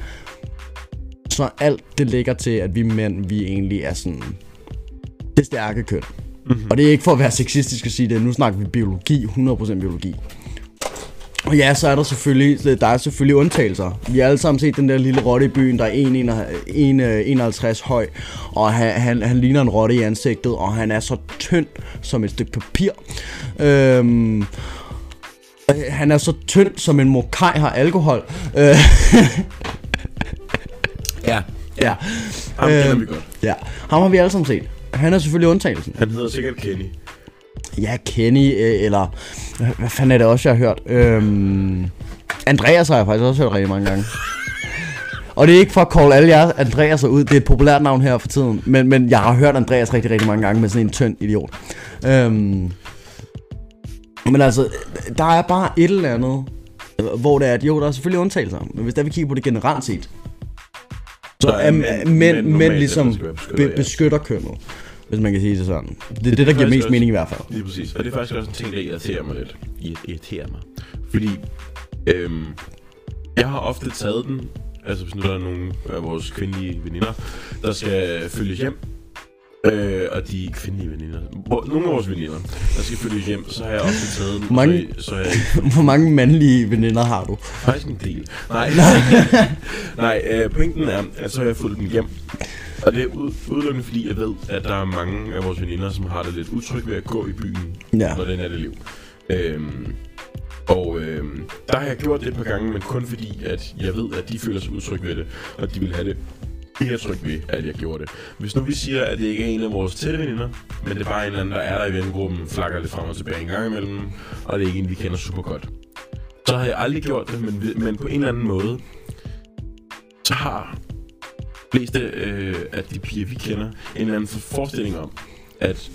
[SPEAKER 2] så alt det ligger til, at vi mænd, vi egentlig er sådan det stærke køn. Mm-hmm. Og det er ikke for at være sexistisk at sige det, nu snakker vi biologi, 100% biologi. Og ja, så er der selvfølgelig, der er selvfølgelig undtagelser. Vi har alle sammen set den der lille rotte i byen, der er 1,51 høj, og han, han, han ligner en rotte i ansigtet, og han er så tynd som et stykke papir. Øhm, øh, han er så tynd som en mokai har alkohol. Øh,
[SPEAKER 1] Ja. [laughs]
[SPEAKER 2] ja.
[SPEAKER 1] Ham kender
[SPEAKER 2] Øhm,
[SPEAKER 1] vi godt.
[SPEAKER 2] ja, ham har vi alle sammen set. Han er selvfølgelig undtagelsen.
[SPEAKER 1] Han hedder sikkert Kenny.
[SPEAKER 2] Ja, Kenny, øh, eller hvad, fanden er det også, jeg har hørt? Øhm, Andreas har jeg faktisk også hørt rigtig mange gange. Og det er ikke for at call alle jer Andreas ud, det er et populært navn her for tiden. Men, men jeg har hørt Andreas rigtig, rigtig mange gange med sådan en tynd idiot. Øhm, men altså, der er bare et eller andet, hvor det er, at jo, der er selvfølgelig undtagelser. Men hvis der vi kigger på det generelt set, så er mænd, mænd, mænd ligesom be, beskytter kønnet. Hvis man kan sige det sådan. Det er det, der giver mest
[SPEAKER 1] også-
[SPEAKER 2] mening i hvert fald.
[SPEAKER 1] Lige præcis. Og det er faktisk også en ting, der irriterer mig lidt. Ir- Irriterer mig. Fordi øhm, jeg har ofte taget den, altså hvis nu der er nogle af vores kvindelige veninder, der skal følges hjem, Øh, og de kvindelige veninder. Hvor, nogle af vores veninder, der skal følge hjem, så har jeg også taget dem.
[SPEAKER 2] Mange-
[SPEAKER 1] Så, så jeg [laughs]
[SPEAKER 2] Hvor mange mandlige veninder har du?
[SPEAKER 1] faktisk en del. Nej, [laughs] Nej øh, pointen er, at så har jeg fulgt dem hjem. Og det er ud, udelukkende fordi, jeg ved, at der er mange af vores veninder, som har det lidt utrygt ved at gå i byen,
[SPEAKER 2] Ja.
[SPEAKER 1] når det er natteliv. Øhm, og øhm, der har jeg gjort det et par gange, men kun fordi, at jeg ved, at de føler sig utrygge ved det, og de vil have det mere tryg ved, at jeg gjorde det. Hvis nu vi siger, at det ikke er en af vores tætte veninder, men det er bare en eller anden, der er der i vennegruppen, flakker lidt frem og tilbage en gang imellem, og det er ikke en, vi kender super godt. Så har jeg aldrig gjort det, men, men på en eller anden måde, så har fleste øh, af de piger, vi kender, en eller anden forestilling om, at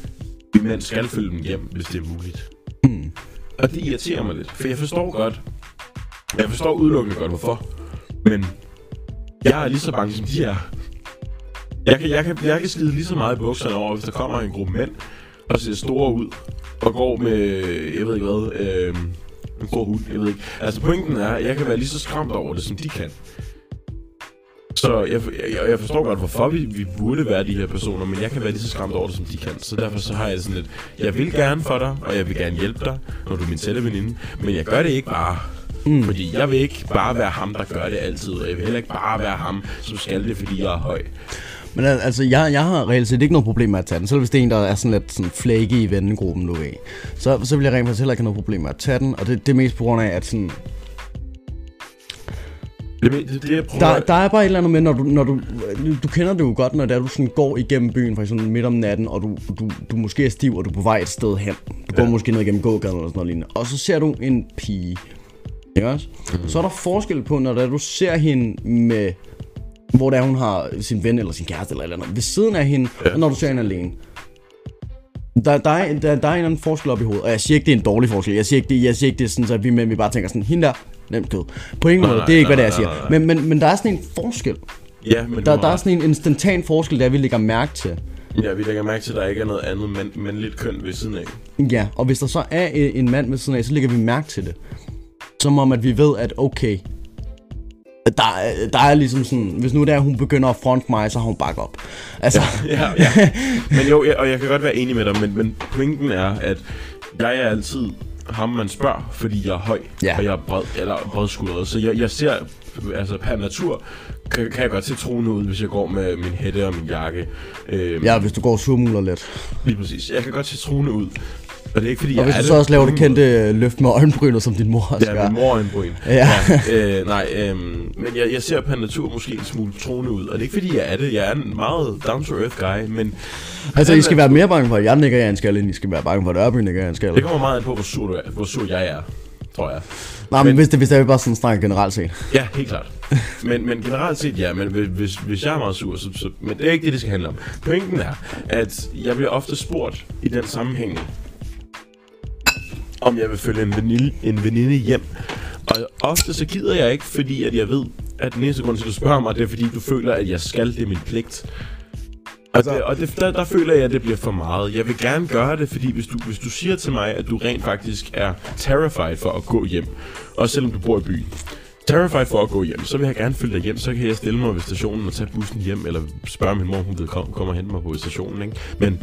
[SPEAKER 1] vi mænd skal følge dem hjem, hvis det er muligt.
[SPEAKER 2] Mm.
[SPEAKER 1] Og det irriterer mig lidt, for jeg forstår godt, jeg forstår udelukkende godt, hvorfor, men jeg er lige så bange, som de er. Jeg kan, jeg kan, jeg kan skide lige så meget i bukserne over, hvis der kommer en gruppe mænd, og ser store ud, og går med, jeg ved ikke hvad, øh, en god hund, jeg ved ikke. Altså pointen er, at jeg kan være lige så skræmt over det, som de kan. Så jeg, jeg, jeg forstår godt, hvorfor vi, vi burde være de her personer, men jeg kan være lige så skræmt over det, som de kan. Så derfor så har jeg sådan lidt, jeg vil gerne for dig, og jeg vil gerne hjælpe dig, når du er min tætte veninde, men jeg gør det ikke bare. Mm. Fordi jeg vil ikke bare være ham, der gør det altid, og jeg vil heller ikke bare være ham, som skal det, fordi jeg er høj.
[SPEAKER 2] Men al- altså, jeg, jeg har reelt set ikke noget problem med at tage den. Selv hvis det er en, der er sådan lidt sådan flaky i vennegruppen, du ved. Så, så vil jeg rent faktisk heller ikke have noget problem med at tage den. Og det, det er mest på grund af, at sådan,
[SPEAKER 1] Det, det, det jeg prøver...
[SPEAKER 2] der, der er bare et eller andet med, når du, når du, du kender det jo godt, når det er, du sådan går igennem byen, for eksempel midt om natten, og du, du, du måske er stiv, og du er på vej et sted hen. Du går
[SPEAKER 1] Ja.
[SPEAKER 2] måske ned igennem gågaden eller sådan noget lignende. Og så ser du en pige. Ikke også? Mm. Så er der forskel på, når det er, du ser hende med hvor det er, hun har sin ven eller sin kæreste eller et eller andet ved siden af hende, ja. Og når du ser hende alene. Der, der, er, der, der er en eller anden forskel op i hovedet, og jeg siger ikke, det er en dårlig forskel. Jeg siger ikke, det, jeg siger ikke, det er sådan, at vi mænd vi bare tænker sådan, hende der, nemt kød. På ingen
[SPEAKER 1] Nej,
[SPEAKER 2] måde, det er ikke, hvad det er, jeg siger. Men, men, men der er sådan en forskel.
[SPEAKER 1] Ja, men
[SPEAKER 2] Der, der er sådan en instantan forskel, der vi lægger mærke til.
[SPEAKER 1] Ja, vi lægger mærke til, at der ikke er noget andet mand, mandligt køn ved siden af.
[SPEAKER 2] Ja, og hvis der så er øh, en mand ved siden af, så lægger vi mærke til det. Som om, at vi ved, at okay, der, er- der er ligesom sådan, hvis nu er, at hun begynder at fronte mig, så har hun back op. Altså,
[SPEAKER 1] Ja, ja. [laughs] Men jo, ja, og jeg kan godt være enig med dig, men, men pointen er, at jeg er altid ham, man spørger, fordi jeg er høj,
[SPEAKER 2] Ja.
[SPEAKER 1] og jeg er bred, eller bredskuldret. Så jeg, jeg ser, altså per natur, kan, kan jeg godt se troende ud, hvis jeg går med min hætte og min jakke. Øhm,
[SPEAKER 2] ja, hvis du går og surmuler lidt.
[SPEAKER 1] Lige præcis. Jeg kan godt se troende ud. Og det er ikke fordi,
[SPEAKER 2] Og
[SPEAKER 1] jeg
[SPEAKER 2] hvis du så også laver
[SPEAKER 1] på
[SPEAKER 2] det kendte øh, løft med øjenbrynet, som din mor også
[SPEAKER 1] Ja,
[SPEAKER 2] gør.
[SPEAKER 1] min mor er en bryn. [laughs]
[SPEAKER 2] Ja.
[SPEAKER 1] ja øh, nej, øhm, men jeg, jeg ser per natur måske en smule troende ud. Og det er ikke fordi, jeg er det. Jeg er en meget down-to-earth guy, men
[SPEAKER 2] Altså, I skal være mere bange for, at jeg nikker jer en skalle, end I skal være bange for, at Ørby nikker jer en skalle.
[SPEAKER 1] det kommer meget an på, hvor sur, du er, hvor sur jeg er, tror jeg.
[SPEAKER 2] Nej, men
[SPEAKER 1] men-
[SPEAKER 2] hvis det, hvis det er bare sådan snakker generelt set.
[SPEAKER 1] Ja, helt klart. Men, men generelt set, ja, men hvis- hvis, hvis jeg er meget sur, så, så... Men det er ikke det, det skal handle om. Pointen er, at jeg bliver ofte spurgt i den sammenhæng, om jeg vil følge en veninde, en veninde hjem. Og ofte så gider jeg ikke, fordi at jeg ved, at den eneste grund til, at du spørger mig, det er fordi, du føler, at jeg skal. Det er min pligt. Og,
[SPEAKER 2] Altså-
[SPEAKER 1] det, og det, der, der føler jeg, at det bliver for meget. Jeg vil gerne gøre det, fordi hvis du, hvis du siger til mig, at du rent faktisk er terrified for at gå hjem, og selvom du bor i byen, terrified for at gå hjem, så vil jeg gerne følge dig hjem. Så kan jeg stille mig ved stationen og tage bussen hjem, eller spørge min mor, om hun vil komme, komme og hente mig på stationen. Ikke? Men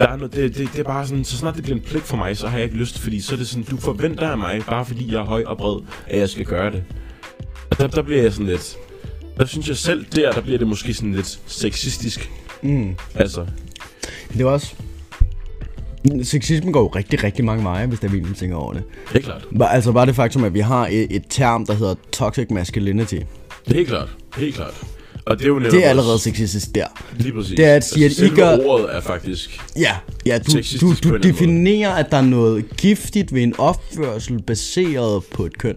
[SPEAKER 1] der er noget, det, det, det er bare sådan, så snart det bliver en pligt for mig, så har jeg ikke lyst, fordi så er det sådan, du forventer af mig, bare fordi jeg er høj og bred, at jeg skal gøre det. Og der, der bliver jeg sådan lidt, der synes jeg selv der, der bliver det måske sådan lidt sexistisk.
[SPEAKER 2] Mm.
[SPEAKER 1] Altså,
[SPEAKER 2] Det er også... Sexisme går jo rigtig, rigtig mange veje, hvis der er vi tænker over det.
[SPEAKER 1] det er klart.
[SPEAKER 2] Altså bare det faktum, at vi har et, et term, der hedder toxic masculinity.
[SPEAKER 1] Det er klart. Helt klart. Og det er jo
[SPEAKER 2] Det er allerede sexistisk der.
[SPEAKER 1] Lige præcis.
[SPEAKER 2] Det er at sige, at I gør-
[SPEAKER 1] ordet er faktisk...
[SPEAKER 2] Ja, ja du, du, du definerer, at der er noget giftigt ved en opførsel baseret på et køn.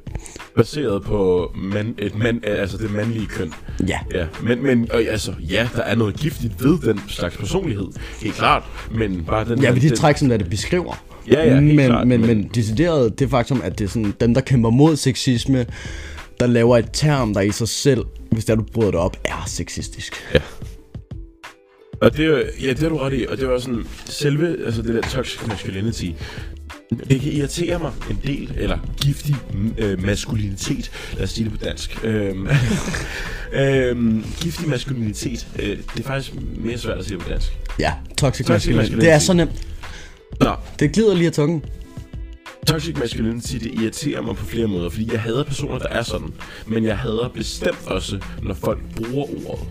[SPEAKER 1] baseret på man, et mand, altså det mandlige køn.
[SPEAKER 2] Ja.
[SPEAKER 1] Ja, men, men og, altså, ja, der er noget giftigt ved den slags personlighed. Helt klart, men bare den...
[SPEAKER 2] Ja, ved de
[SPEAKER 1] den,
[SPEAKER 2] træk, som det beskriver.
[SPEAKER 1] Ja, ja, helt
[SPEAKER 2] men,
[SPEAKER 1] klart,
[SPEAKER 2] men,
[SPEAKER 1] men-
[SPEAKER 2] men decideret det faktum, at det er sådan, dem, der kæmper mod sexisme, der laver et term, der i sig selv, hvis der du bryder det op, er sexistisk.
[SPEAKER 1] Ja. Og det, er- ja, det har du ret i, og det var sådan, selve, altså det der toxic masculinity, det kan irritere mig en del, eller giftig øh, maskulinitet, lad os sige det på dansk. Øhm, [laughs] øhm, giftig maskulinitet, øh, det er faktisk mere svært at sige på dansk.
[SPEAKER 2] Ja, toxic,
[SPEAKER 1] Toxic
[SPEAKER 2] masculinity. Det er så nemt.
[SPEAKER 1] Nå,
[SPEAKER 2] Det glider lige af tungen.
[SPEAKER 1] Toxic masculinity, det irriterer mig på flere måder, fordi jeg hader personer, der er sådan. Men jeg hader bestemt også, når folk bruger ordet.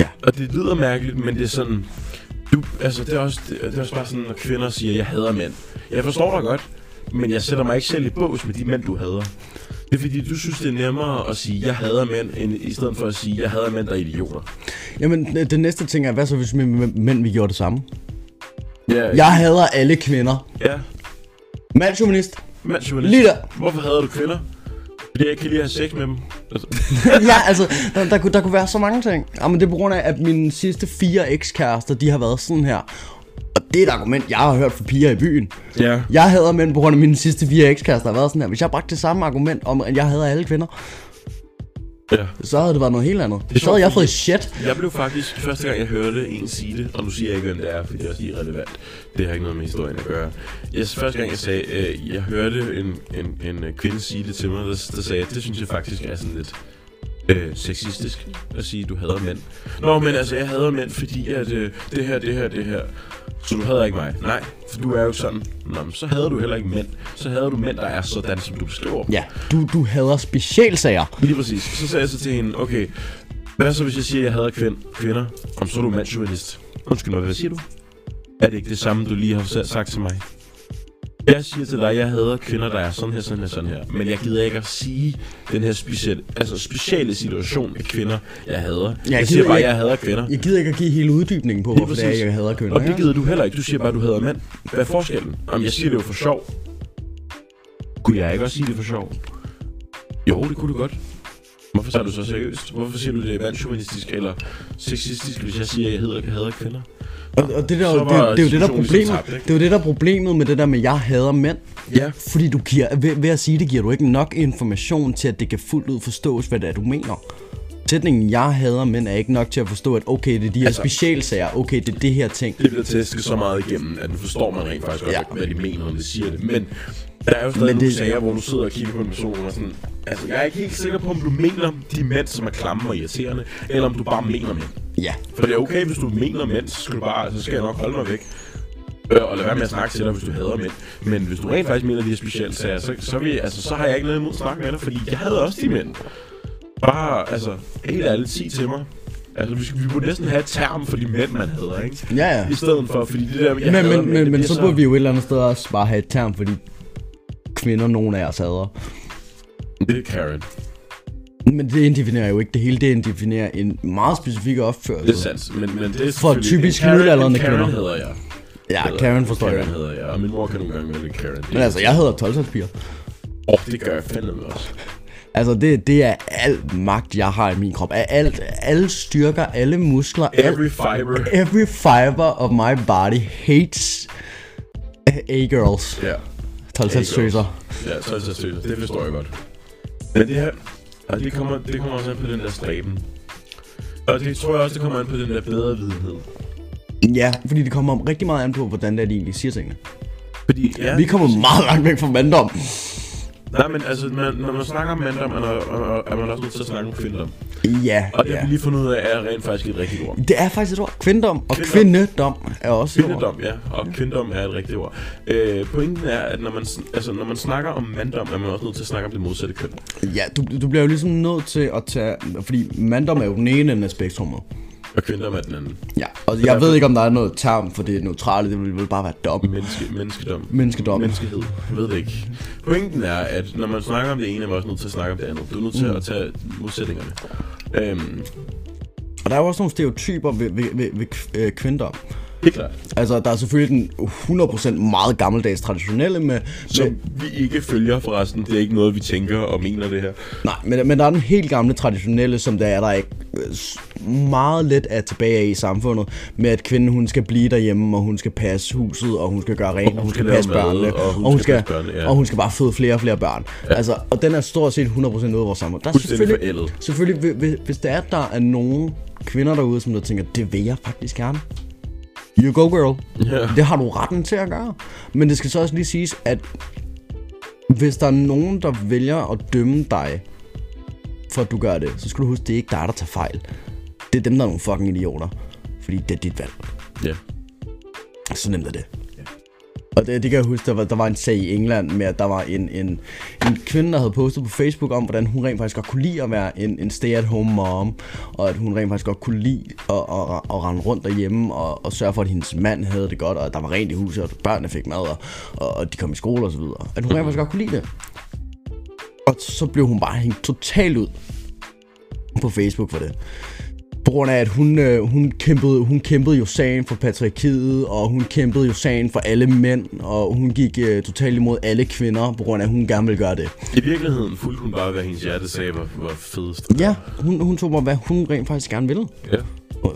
[SPEAKER 2] Ja.
[SPEAKER 1] Og det lyder mærkeligt, men det er sådan... Du, altså, det er, også, det, det er også bare sådan, når kvinder siger, jeg hader mænd. Jeg forstår dig godt, men jeg sætter mig ikke selv i bås med de mænd, du hader. Det er fordi, du synes, det er nemmere at sige, jeg hader mænd, end i stedet for at sige, jeg hader mænd, der er idioter.
[SPEAKER 2] Jamen, det næste ting er, hvad så hvis mænd, mænd vi gjorde det samme?
[SPEAKER 1] Ja,
[SPEAKER 2] Jeg hader alle kvinder.
[SPEAKER 1] ja.
[SPEAKER 2] Mandsjuvenist.
[SPEAKER 1] Mandsjuvenist.
[SPEAKER 2] Lige der.
[SPEAKER 1] Hvorfor hader du kvinder? Fordi jeg ikke kan lide at have sex med dem. Altså, [laughs]
[SPEAKER 2] ja, altså, der, der, kunne, der kunne være så mange ting. Jamen, det er på grund af, at mine sidste fire ekskærester, de har været sådan her. Og det er et argument, jeg har hørt fra piger i byen.
[SPEAKER 1] ja.
[SPEAKER 2] Jeg hader mænd på grund af mine sidste fire ekskærester har været sådan her. Hvis jeg bragte det samme argument om, at jeg hader alle kvinder,
[SPEAKER 1] ja.
[SPEAKER 2] så havde det været noget helt andet.
[SPEAKER 1] er
[SPEAKER 2] Så havde jeg fået shit.
[SPEAKER 1] Jeg blev faktisk, første gang jeg hørte en sige det, og nu siger jeg ikke, hvem det er, fordi det er også irrelevant. Det har ikke noget med historien at gøre. Jeg, første gang jeg sagde, øh, jeg hørte en, en, en øh, kvinde sige det til mig, der, der sagde jeg, det synes jeg faktisk er sådan lidt øh, sexistisk at sige, du hader mænd. Nå, men altså, jeg hader mænd, fordi at øh, det her, det her, det her. Så du hader ikke mig? Nej, for du er jo sådan. Nå, men så hader du heller ikke mænd. Så hader du mænd, der er sådan, som du beskriver.
[SPEAKER 2] Ja, du, du hader specialsager.
[SPEAKER 1] Lige præcis. Så sagde jeg så til hende, okay, hvad så hvis jeg siger, at jeg hader kvind, kvinder? Om så er du mandsjuvenist. Undskyld mig, hvad siger du? Er det ikke det samme, du lige har sa- sagt til mig? Jeg siger til dig, jeg hader kvinder, der er sådan her, sådan her, sådan her. Men jeg gider ikke at sige den her specielle, altså specielle situation med kvinder, jeg hader. Jeg,
[SPEAKER 2] jeg
[SPEAKER 1] siger bare,
[SPEAKER 2] ikke-
[SPEAKER 1] jeg hader kvinder.
[SPEAKER 2] Jeg gider ikke at give hele uddybningen på, hvorfor det er, jeg hader kvinder.
[SPEAKER 1] Og det gider du heller ikke. Du siger bare, du hader mænd. Hvad er forskellen? Om jeg siger det jo for sjov. Kunne jeg ikke også sige det for sjov? Jo, det kunne du godt. Hvorfor tager du så seriøst? Hvorfor siger du det er mandsjuvenistisk eller sexistisk, hvis jeg siger, at jeg hedder, hader kvinder?
[SPEAKER 2] Og, og det, der, det, det, det, er jo det, der er problemet.
[SPEAKER 1] tabt,
[SPEAKER 2] det er jo det, der er problemet med det der med, jeg hader mænd.
[SPEAKER 1] Ja.
[SPEAKER 2] Fordi du giver, ved, ved at sige det, giver du ikke nok information til, at det kan fuldt ud forstås, hvad det er, du mener. Sætningen, jeg hader mænd, er ikke nok til at forstå, at okay, det er de her
[SPEAKER 1] Altså-
[SPEAKER 2] specialsager, okay, det er det her ting.
[SPEAKER 1] Det bliver tæsket så meget igennem, at nu forstår man rent faktisk godt,
[SPEAKER 2] ja.
[SPEAKER 1] hvad de mener, når de siger det. Men der er jo stadig
[SPEAKER 2] Men
[SPEAKER 1] nogle
[SPEAKER 2] det-
[SPEAKER 1] sager, hvor du sidder og kigger på en person og sådan... Altså, jeg er ikke helt sikker på, om du mener de mænd, som er klamme og irriterende, eller om du bare mener mænd.
[SPEAKER 2] Ja,
[SPEAKER 1] For det er okay, hvis du mener mænd, så skal, du bare, så skal jeg nok holde mig væk. Øh, og lade være med at snakke til dig, hvis du hader mænd. Men hvis du rent faktisk mener de her specielle sager, så, så, vil, altså, så har jeg ikke noget imod at snakke med dig, fordi jeg havde også de mænd. Bare, altså, helt ærligt, sig til mig. Altså, vi, vi burde næsten have et term for de mænd, man hader, ikke?
[SPEAKER 2] ja, ja.
[SPEAKER 1] I stedet for, fordi det der, jeg
[SPEAKER 2] Men, men,
[SPEAKER 1] mænd,
[SPEAKER 2] men, men så burde vi jo et eller andet sted også bare have et term, fordi kvinder, nogen af os hader.
[SPEAKER 1] Det er Karen.
[SPEAKER 2] Men det indefinerer jo ikke det hele, det indefinerer en meget specifik opførsel.
[SPEAKER 1] Det er sandt, men, men det er
[SPEAKER 2] For typisk
[SPEAKER 1] en Karen-
[SPEAKER 2] middelaldrende
[SPEAKER 1] en Karen
[SPEAKER 2] kvinder.
[SPEAKER 1] hedder jeg.
[SPEAKER 2] Ja,
[SPEAKER 1] Hedder
[SPEAKER 2] Karen forstår jeg.
[SPEAKER 1] Karen hedder jeg, og min mor kan nogle gange lidt Karen.
[SPEAKER 2] Men altså, jeg hedder 12 piger.
[SPEAKER 1] Åh, det gør jeg fandme også.
[SPEAKER 2] Altså, det, det er alt magt, jeg har i min krop. Af alt, alle styrker, alle muskler,
[SPEAKER 1] Every fiber.
[SPEAKER 2] every fiber of my body hates A-girls.
[SPEAKER 1] Ja.
[SPEAKER 2] 12 tøser.
[SPEAKER 1] Ja, så er det så støtter. Det forstår jeg godt. Men det her, og det kommer, det kommer også an på den der stræben. Og det tror jeg også, det kommer an på den der bedre videnhed.
[SPEAKER 2] Ja, fordi det kommer rigtig meget an på, hvordan det er, de egentlig siger tingene.
[SPEAKER 1] Fordi, ja,
[SPEAKER 2] Vi kommer meget langt væk fra manddom.
[SPEAKER 1] Nej, men altså, man, når man snakker om manddom, er, er, er man også nødt til at snakke om kvindedom.
[SPEAKER 2] Ja,
[SPEAKER 1] Og det har
[SPEAKER 2] ja.
[SPEAKER 1] vi lige fundet ud af, er rent faktisk et rigtigt ord.
[SPEAKER 2] Det er faktisk et ord. Kvindedom og
[SPEAKER 1] Kvindedom.
[SPEAKER 2] kvindedom er også et ord.
[SPEAKER 1] Kvindedom, ja. Og kvindedom er et rigtigt ord. Øh, pointen er, at når man, altså, når man snakker om manddom, er man også nødt til at snakke om det modsatte køn.
[SPEAKER 2] Ja, du, du bliver jo ligesom nødt til at tage... Fordi manddom er jo den ene ende af spektrummet. [laughs]
[SPEAKER 1] Og kvindedom er den anden.
[SPEAKER 2] Ja, og jeg ved ikke, om der er noget term for det neutrale. Det vil vel bare være dom.
[SPEAKER 1] Menneske, menneskedom.
[SPEAKER 2] Menneskedom.
[SPEAKER 1] Menneskehed. Jeg ved det ikke. Pointen er, at når man snakker om det ene, er man også nødt til at snakke om det andet. Du er nødt til
[SPEAKER 2] Mm.
[SPEAKER 1] at tage modsætningerne. Øhm,
[SPEAKER 2] Og der er jo også nogle stereotyper ved, ved, ved, ved kv-
[SPEAKER 1] klart.
[SPEAKER 2] Altså, der er selvfølgelig den 100% meget gammeldags traditionelle med... med
[SPEAKER 1] Som vi ikke følger forresten. Det er ikke noget, vi tænker og mener det her.
[SPEAKER 2] nej, men, men der er den helt gamle traditionelle, som der er der ikke øh, meget let er tilbage af i samfundet, med at kvinden hun skal blive derhjemme, og hun skal passe huset, og hun skal gøre rent, og hun skal passe børnene,
[SPEAKER 1] og hun
[SPEAKER 2] og hun
[SPEAKER 1] skal
[SPEAKER 2] skal,
[SPEAKER 1] passe børnene, ja.
[SPEAKER 2] og hun skal bare føde flere og flere børn. Ja. Altså, og den er stort set 100% ude af vores samfund. Der er selvfølgelig,
[SPEAKER 1] forældet.
[SPEAKER 2] selvfølgelig, hvis- hvis, hvis der er, der er nogen kvinder derude, som der tænker, det vil jeg faktisk gerne. You go, girl.
[SPEAKER 1] Ja.
[SPEAKER 2] Det har du retten til at gøre. Men det skal så også lige siges, at hvis der er nogen, der vælger at dømme dig, for at du gør det, så skal du huske, det er ikke dig, der tager fejl. Det er dem, der er nogle fucking idioter. Fordi det er dit valg.
[SPEAKER 1] Ja.
[SPEAKER 2] Så nemt er det. Og det, det kan jeg huske, der var, der var en sag i England med, at der var en, en, en kvinde, der havde postet på Facebook om, hvordan hun rent faktisk godt kunne lide at være en, en stay-at-home mom, og at hun rent faktisk godt kunne lide at, at, at, at rende rundt derhjemme og, og sørge for, at hendes mand havde det godt, og at der var rent i huset, og at børnene fik mad, og, og, og de kom i skole osv. At hun rent faktisk godt kunne lide det. Og så blev hun bare hængt totalt ud på Facebook for det. På grund af, at hun, øh, hun, kæmpede, hun kæmpede jo sagen for patriarkiet, og hun kæmpede jo sagen for alle mænd, og hun gik øh, totalt imod alle kvinder, på grund af, at hun gerne ville gøre det.
[SPEAKER 1] I virkeligheden fulgte hun bare, hvad hendes hjerte sagde var, var fedest.
[SPEAKER 2] Ja, hun, hun tog bare, hvad hun rent faktisk gerne ville.
[SPEAKER 1] Ja.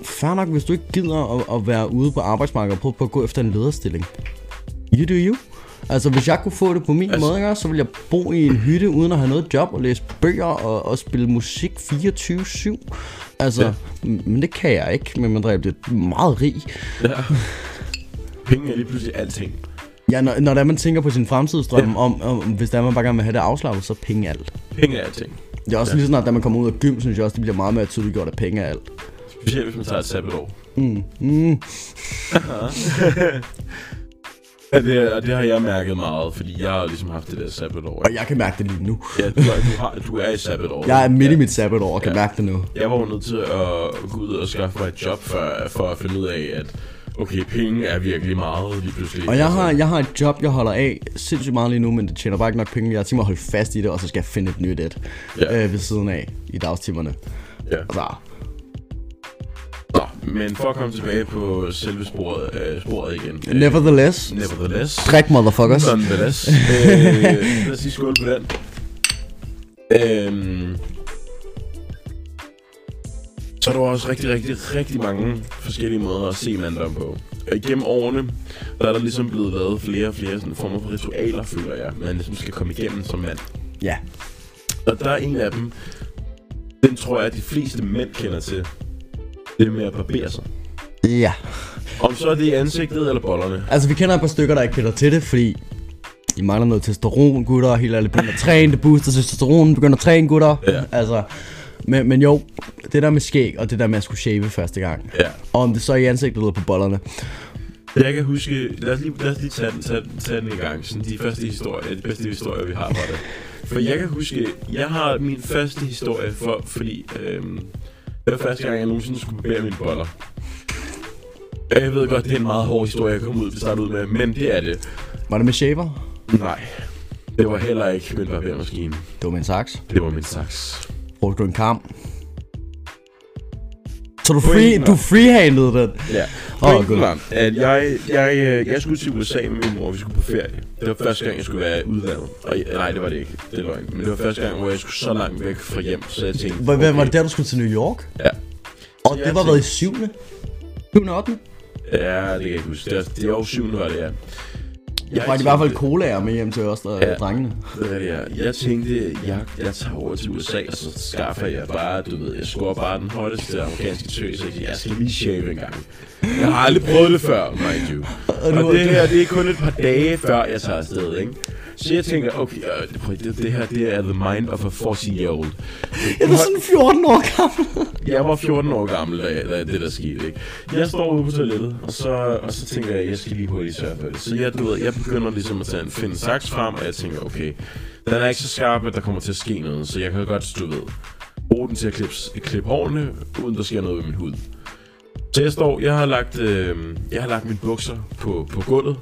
[SPEAKER 2] Fair nok, hvis du ikke gider at, at være ude på arbejdsmarkedet og prøve på at gå efter en lederstilling. You do you. Altså, hvis jeg kunne få det på min
[SPEAKER 1] Altså-
[SPEAKER 2] måde, ikke, så ville jeg bo i en hytte uden at have noget job og læse bøger og, og spille musik 24-7. Altså,
[SPEAKER 1] Ja.
[SPEAKER 2] men det kan jeg ikke, men man bliver meget rig.
[SPEAKER 1] ja. Penge er lige pludselig alting.
[SPEAKER 2] Ja, når, når det er, man tænker på sin fremtidsdrøm, ja. om, om, hvis der er, man bare gerne vil have det afslappet, så penge alt.
[SPEAKER 1] Penge er alting.
[SPEAKER 2] Det er også ja. lige snart, da man kommer ud af gym, synes jeg også, det bliver meget mere tydeligt gjort, at penge er alt.
[SPEAKER 1] Specielt hvis man tager et sabbatår.
[SPEAKER 2] Mm. Mm. [laughs] [laughs]
[SPEAKER 1] Ja, det, og det har jeg mærket meget, fordi jeg har ligesom haft det der sabbatår.
[SPEAKER 2] Og jeg kan mærke det lige nu.
[SPEAKER 1] Ja, du er, du, har, du er i sabbatår.
[SPEAKER 2] Jeg er midt i mit sabbatår og kan
[SPEAKER 1] Ja.
[SPEAKER 2] mærke det nu.
[SPEAKER 1] Jeg var jo nødt til at gå ud og skaffe mig et job for, for at finde ud af, at okay, penge er virkelig meget lige pludselig.
[SPEAKER 2] Og jeg
[SPEAKER 1] Altså,
[SPEAKER 2] har, jeg har et job, jeg holder af sindssygt meget lige nu, men det tjener bare ikke nok penge. Jeg har tænkt mig at holde fast i det, og så skal jeg finde et nyt et
[SPEAKER 1] Ja.
[SPEAKER 2] øh, ved siden af i dagstimerne.
[SPEAKER 1] Ja.
[SPEAKER 2] Altså,
[SPEAKER 1] men for at komme tilbage på selve sporet, øh, sporet igen. øh,
[SPEAKER 2] nevertheless,
[SPEAKER 1] Nevertheless.
[SPEAKER 2] drik motherfuckers.
[SPEAKER 1] Nonetheless. [laughs] øh, lad os sige skål på den. Øhm, så er der også rigtig, rigtig, rigtig mange forskellige måder at se manddom på. Og igennem årene, der er der ligesom blevet lavet flere og flere sådan former for ritualer, føler jeg, man ligesom skal komme igennem som mand.
[SPEAKER 2] Ja.
[SPEAKER 1] Og der er en af dem, den tror jeg, at de fleste mænd kender til. Det med at barbere sig.
[SPEAKER 2] Ja.
[SPEAKER 1] Om så er det i ansigtet eller bollerne.
[SPEAKER 2] Altså, vi kender et par stykker, der ikke kender til det, fordi I mangler noget testosteron, gutter, og helt ærligt begynder at træne, det booster testosteron, begynder at træne, gutter.
[SPEAKER 1] Ja.
[SPEAKER 2] Altså, men, men jo, det der med skæg, og det der med at skulle shave første gang.
[SPEAKER 1] Ja.
[SPEAKER 2] Og om det så er i ansigtet eller på bollerne.
[SPEAKER 1] Jeg kan huske, lad os lige, lad os lige tage, den, tage, tage den i gang. Sådan de første historier, de bedste historier, vi har fra det. For jeg kan huske, jeg har min første historie, for, fordi øhm, det var første gang, jeg nogensinde skulle barbere mine boller. Jeg ved godt, det er en meget hård historie, jeg kom ud, det startede ud med, men det er det.
[SPEAKER 2] Var det med shaver?
[SPEAKER 1] Nej, det var heller ikke min barbermaskine.
[SPEAKER 2] Det var en saks.
[SPEAKER 1] Det var min saks.
[SPEAKER 2] Brugte du en kam? Så du, free,
[SPEAKER 1] var-
[SPEAKER 2] du freehandlede den?
[SPEAKER 1] Ja.
[SPEAKER 2] Åh,
[SPEAKER 1] Pointen
[SPEAKER 2] gud.
[SPEAKER 1] var, at jeg, jeg, øh, jeg skulle til USA med min mor, vi skulle på ferie. Det var første gang, jeg skulle være udlandet. Og, jeg- nej, det var det ikke. Det er løgn. Men det var første gang, hvor jeg skulle så langt væk fra hjem, så jeg tænkte...
[SPEAKER 2] Hvad, okay. var det der, du skulle til New York?
[SPEAKER 1] Ja.
[SPEAKER 2] Og
[SPEAKER 1] jeg
[SPEAKER 2] det var været i 7. 7. og 8.
[SPEAKER 1] Ja, det kan jeg ikke huske. Det det er jo syvende, var det, ja.
[SPEAKER 2] Jeg var i hvert fald colaer med hjem til os, der
[SPEAKER 1] Ja.
[SPEAKER 2] drengene.
[SPEAKER 1] Det ja. Jeg tænkte, jeg, jeg tager over til USA, og så skaffer jeg bare, du ved, jeg scorer bare den hotteste amerikanske tøs, jeg skal lige shave en gang. Jeg har aldrig prøvet det før, mind you.
[SPEAKER 2] Og
[SPEAKER 1] det her, det er kun et par dage før jeg tager afsted, ikke? Så jeg tænker, okay, øh, det, det her, det er the mind of a 14-year-old.
[SPEAKER 2] Jeg var sådan 14 år gammel.
[SPEAKER 1] Jeg var 14 år gammel, da, da det der skete, ikke? Jeg står ude på toilettet, og så, og så tænker jeg, jeg skal lige hurtigt sørge for det. Så jeg, du ved, jeg begynder ligesom at tage en, finde en saks frem, og jeg tænker, okay, den er ikke så skarp, at der kommer til at ske noget, så jeg kan godt, du ved, bruge den til at klippe, klippe hårene, uden der sker noget ved min hud. Så jeg står, jeg har lagt, øh, jeg har lagt mine bukser på, på gulvet,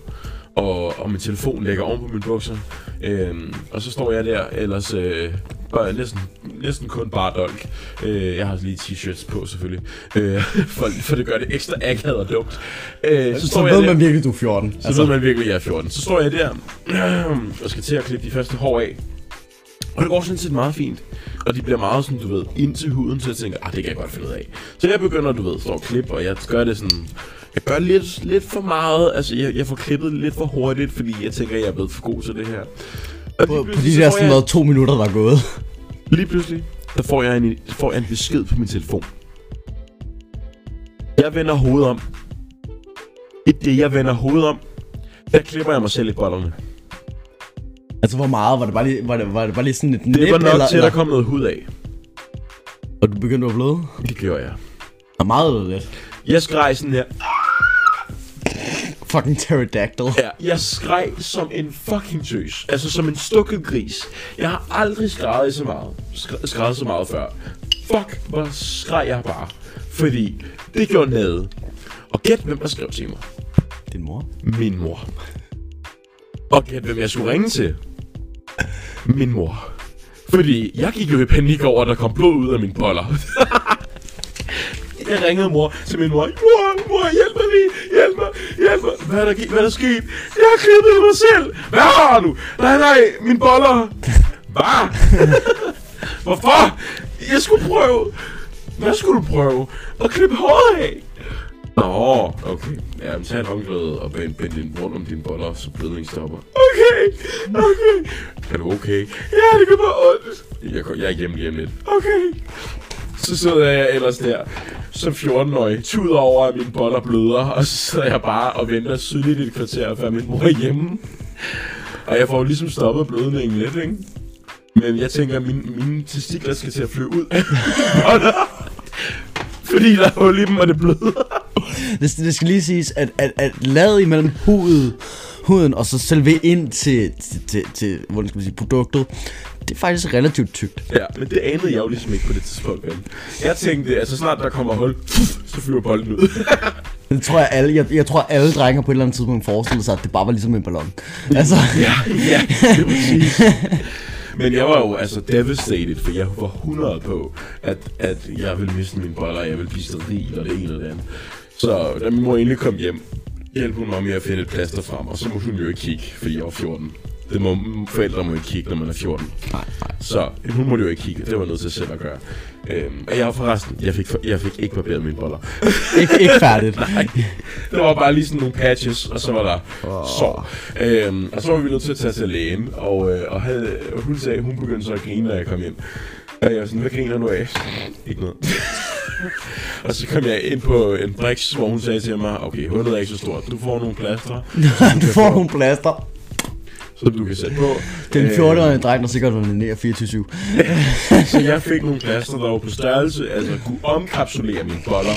[SPEAKER 1] og, og min telefon ligger oven på mine bukser. Øhm, og så står jeg der, ellers øh, bare næsten, næsten kun bare dolk. Øh, jeg har lige t-shirts på selvfølgelig, øh, [laughs] for, for det gør det ekstra akavet og dumt. Øh,
[SPEAKER 2] Så,
[SPEAKER 1] står
[SPEAKER 2] så
[SPEAKER 1] jeg
[SPEAKER 2] ved
[SPEAKER 1] der-
[SPEAKER 2] man virkelig, du er 14.
[SPEAKER 1] så altså. ved man virkelig, jeg er 14. Så står jeg der [clears throat] og skal til at klippe de første hår af. Og det går sådan set meget fint. Og de bliver meget sådan, du ved, ind til huden, så jeg tænker, ah, det kan jeg godt finde ud af. Så jeg begynder, du ved, står og klippe, og jeg gør det sådan... Jeg gør lidt, lidt for meget, altså jeg, jeg får klippet lidt for hurtigt, fordi jeg tænker, jeg er blevet for god til det her. Og
[SPEAKER 2] På, på de
[SPEAKER 1] så
[SPEAKER 2] der sådan noget to minutter, der er gået.
[SPEAKER 1] Lige pludselig, der får jeg en, får jeg en besked på min telefon. Jeg vender hovedet om. i det, jeg vender hovedet om, der klipper jeg mig selv i bollerne.
[SPEAKER 2] Altså, hvor meget? Var det bare lige, var det, var det bare lige sådan et
[SPEAKER 1] Det
[SPEAKER 2] nip,
[SPEAKER 1] var nok
[SPEAKER 2] eller,
[SPEAKER 1] til, at der kom noget hud af.
[SPEAKER 2] Og du begyndte at bløde?
[SPEAKER 1] Det gjorde jeg.
[SPEAKER 2] Og meget lidt.
[SPEAKER 1] Jeg skreg sådan her.
[SPEAKER 2] Fucking pterodactyl.
[SPEAKER 1] Ja, jeg skreg som en fucking tøs. Altså som en stukket gris. Jeg har aldrig skreget så meget. Skre- skreget så meget før. Fuck, hvor skreg jeg bare. Fordi det gjorde nede. Og gæt, hvem der skrev til mig.
[SPEAKER 2] Din mor?
[SPEAKER 1] Min mor. Og gæt, hvem jeg skulle ringe til. Min mor. Fordi jeg gik jo i panik over, at der kom blod ud af mine boller. Jeg ringede mor til min mor. Mor, mor, hjælp mig lige. Hjælp mig, hjælp mig. Hvad er der, hvad er der sket? Jeg har klippet mig selv. Hvad har du? Nej, nej, mine boller. Hvad? Hvorfor? Jeg skulle prøve. Hvad skulle du prøve? At klippe håret af. Nå, okay. Ja, men tag et håndklæde og bind, bind din rundt om dine boller, så blødningen stopper. Okay, okay. Er du okay? Ja, det gør bare ondt. Jeg, jeg er hjemme lige om lidt. Okay. Så sidder jeg ellers der som 14-årig, tud over, at mine boller bløder, og så sidder jeg bare og venter sydligt et kvarter, før min mor er hjemme. Og jeg får jo ligesom stoppet blødningen lidt, ikke? Men jeg tænker, at mine, mine testikler skal til at flyve ud. [laughs] [laughs] Fordi der er hul i dem, og det bløder. [laughs]
[SPEAKER 2] Det, det skal lige siges, at, at, at lavet imellem huden, huden og så selve ind til, til, til, til hvordan skal man sige, produktet, det er faktisk relativt tykt.
[SPEAKER 1] Ja, men det anede jeg jo ligesom ikke på det tidspunkt, vel? Jeg tænkte, at så snart der kommer hul, så flyver bolden ud. [laughs]
[SPEAKER 2] Det tror jeg alle, jeg, jeg tror alle drenge på et eller andet tidspunkt forestillede sig, at det bare var ligesom en ballon. Altså,
[SPEAKER 1] ja, ja, det er præcis. [laughs] Men jeg var jo altså devastated, for jeg var 100 på, at, at jeg ville miste min boller, og jeg ville blive steril, og det ene og det andet. Så da min mor endelig kom hjem, hjalp hun mig med at finde et plaster frem, og så må hun jo ikke kigge, fordi jeg var 14. Det må, forældre må ikke kigge, når man er 14.
[SPEAKER 2] nej, nej.
[SPEAKER 1] Så hun måtte jo ikke kigge, det var nødt til selv at gøre. Øhm, og jeg forresten, jeg fik, jeg fik ikke barberet mine boller. [laughs]
[SPEAKER 2] Ikke, ikke færdigt.
[SPEAKER 1] Nej, der var bare lige sådan nogle patches, og så var der sår. Øhm, og så var vi nødt til at tage til lægen, og, øh, og havde, hun sagde, hun begyndte så at grine, da jeg kom hjem. Og jeg var sådan, hvad griner du af? Ikke noget. [laughs] og så kom jeg ind på en brix, hvor hun sagde til mig, okay, hullet er ikke så stort, du får nogle plaster, [laughs]
[SPEAKER 2] du får nogle plaster.
[SPEAKER 1] Som du kan sætte på.
[SPEAKER 2] Den
[SPEAKER 1] Øh,
[SPEAKER 2] 14-årige dreng, der sikkert onanerer 24-7. [laughs]
[SPEAKER 1] Så jeg fik nogle plaster, der var på størrelse, altså kunne omkapsulere mine boller.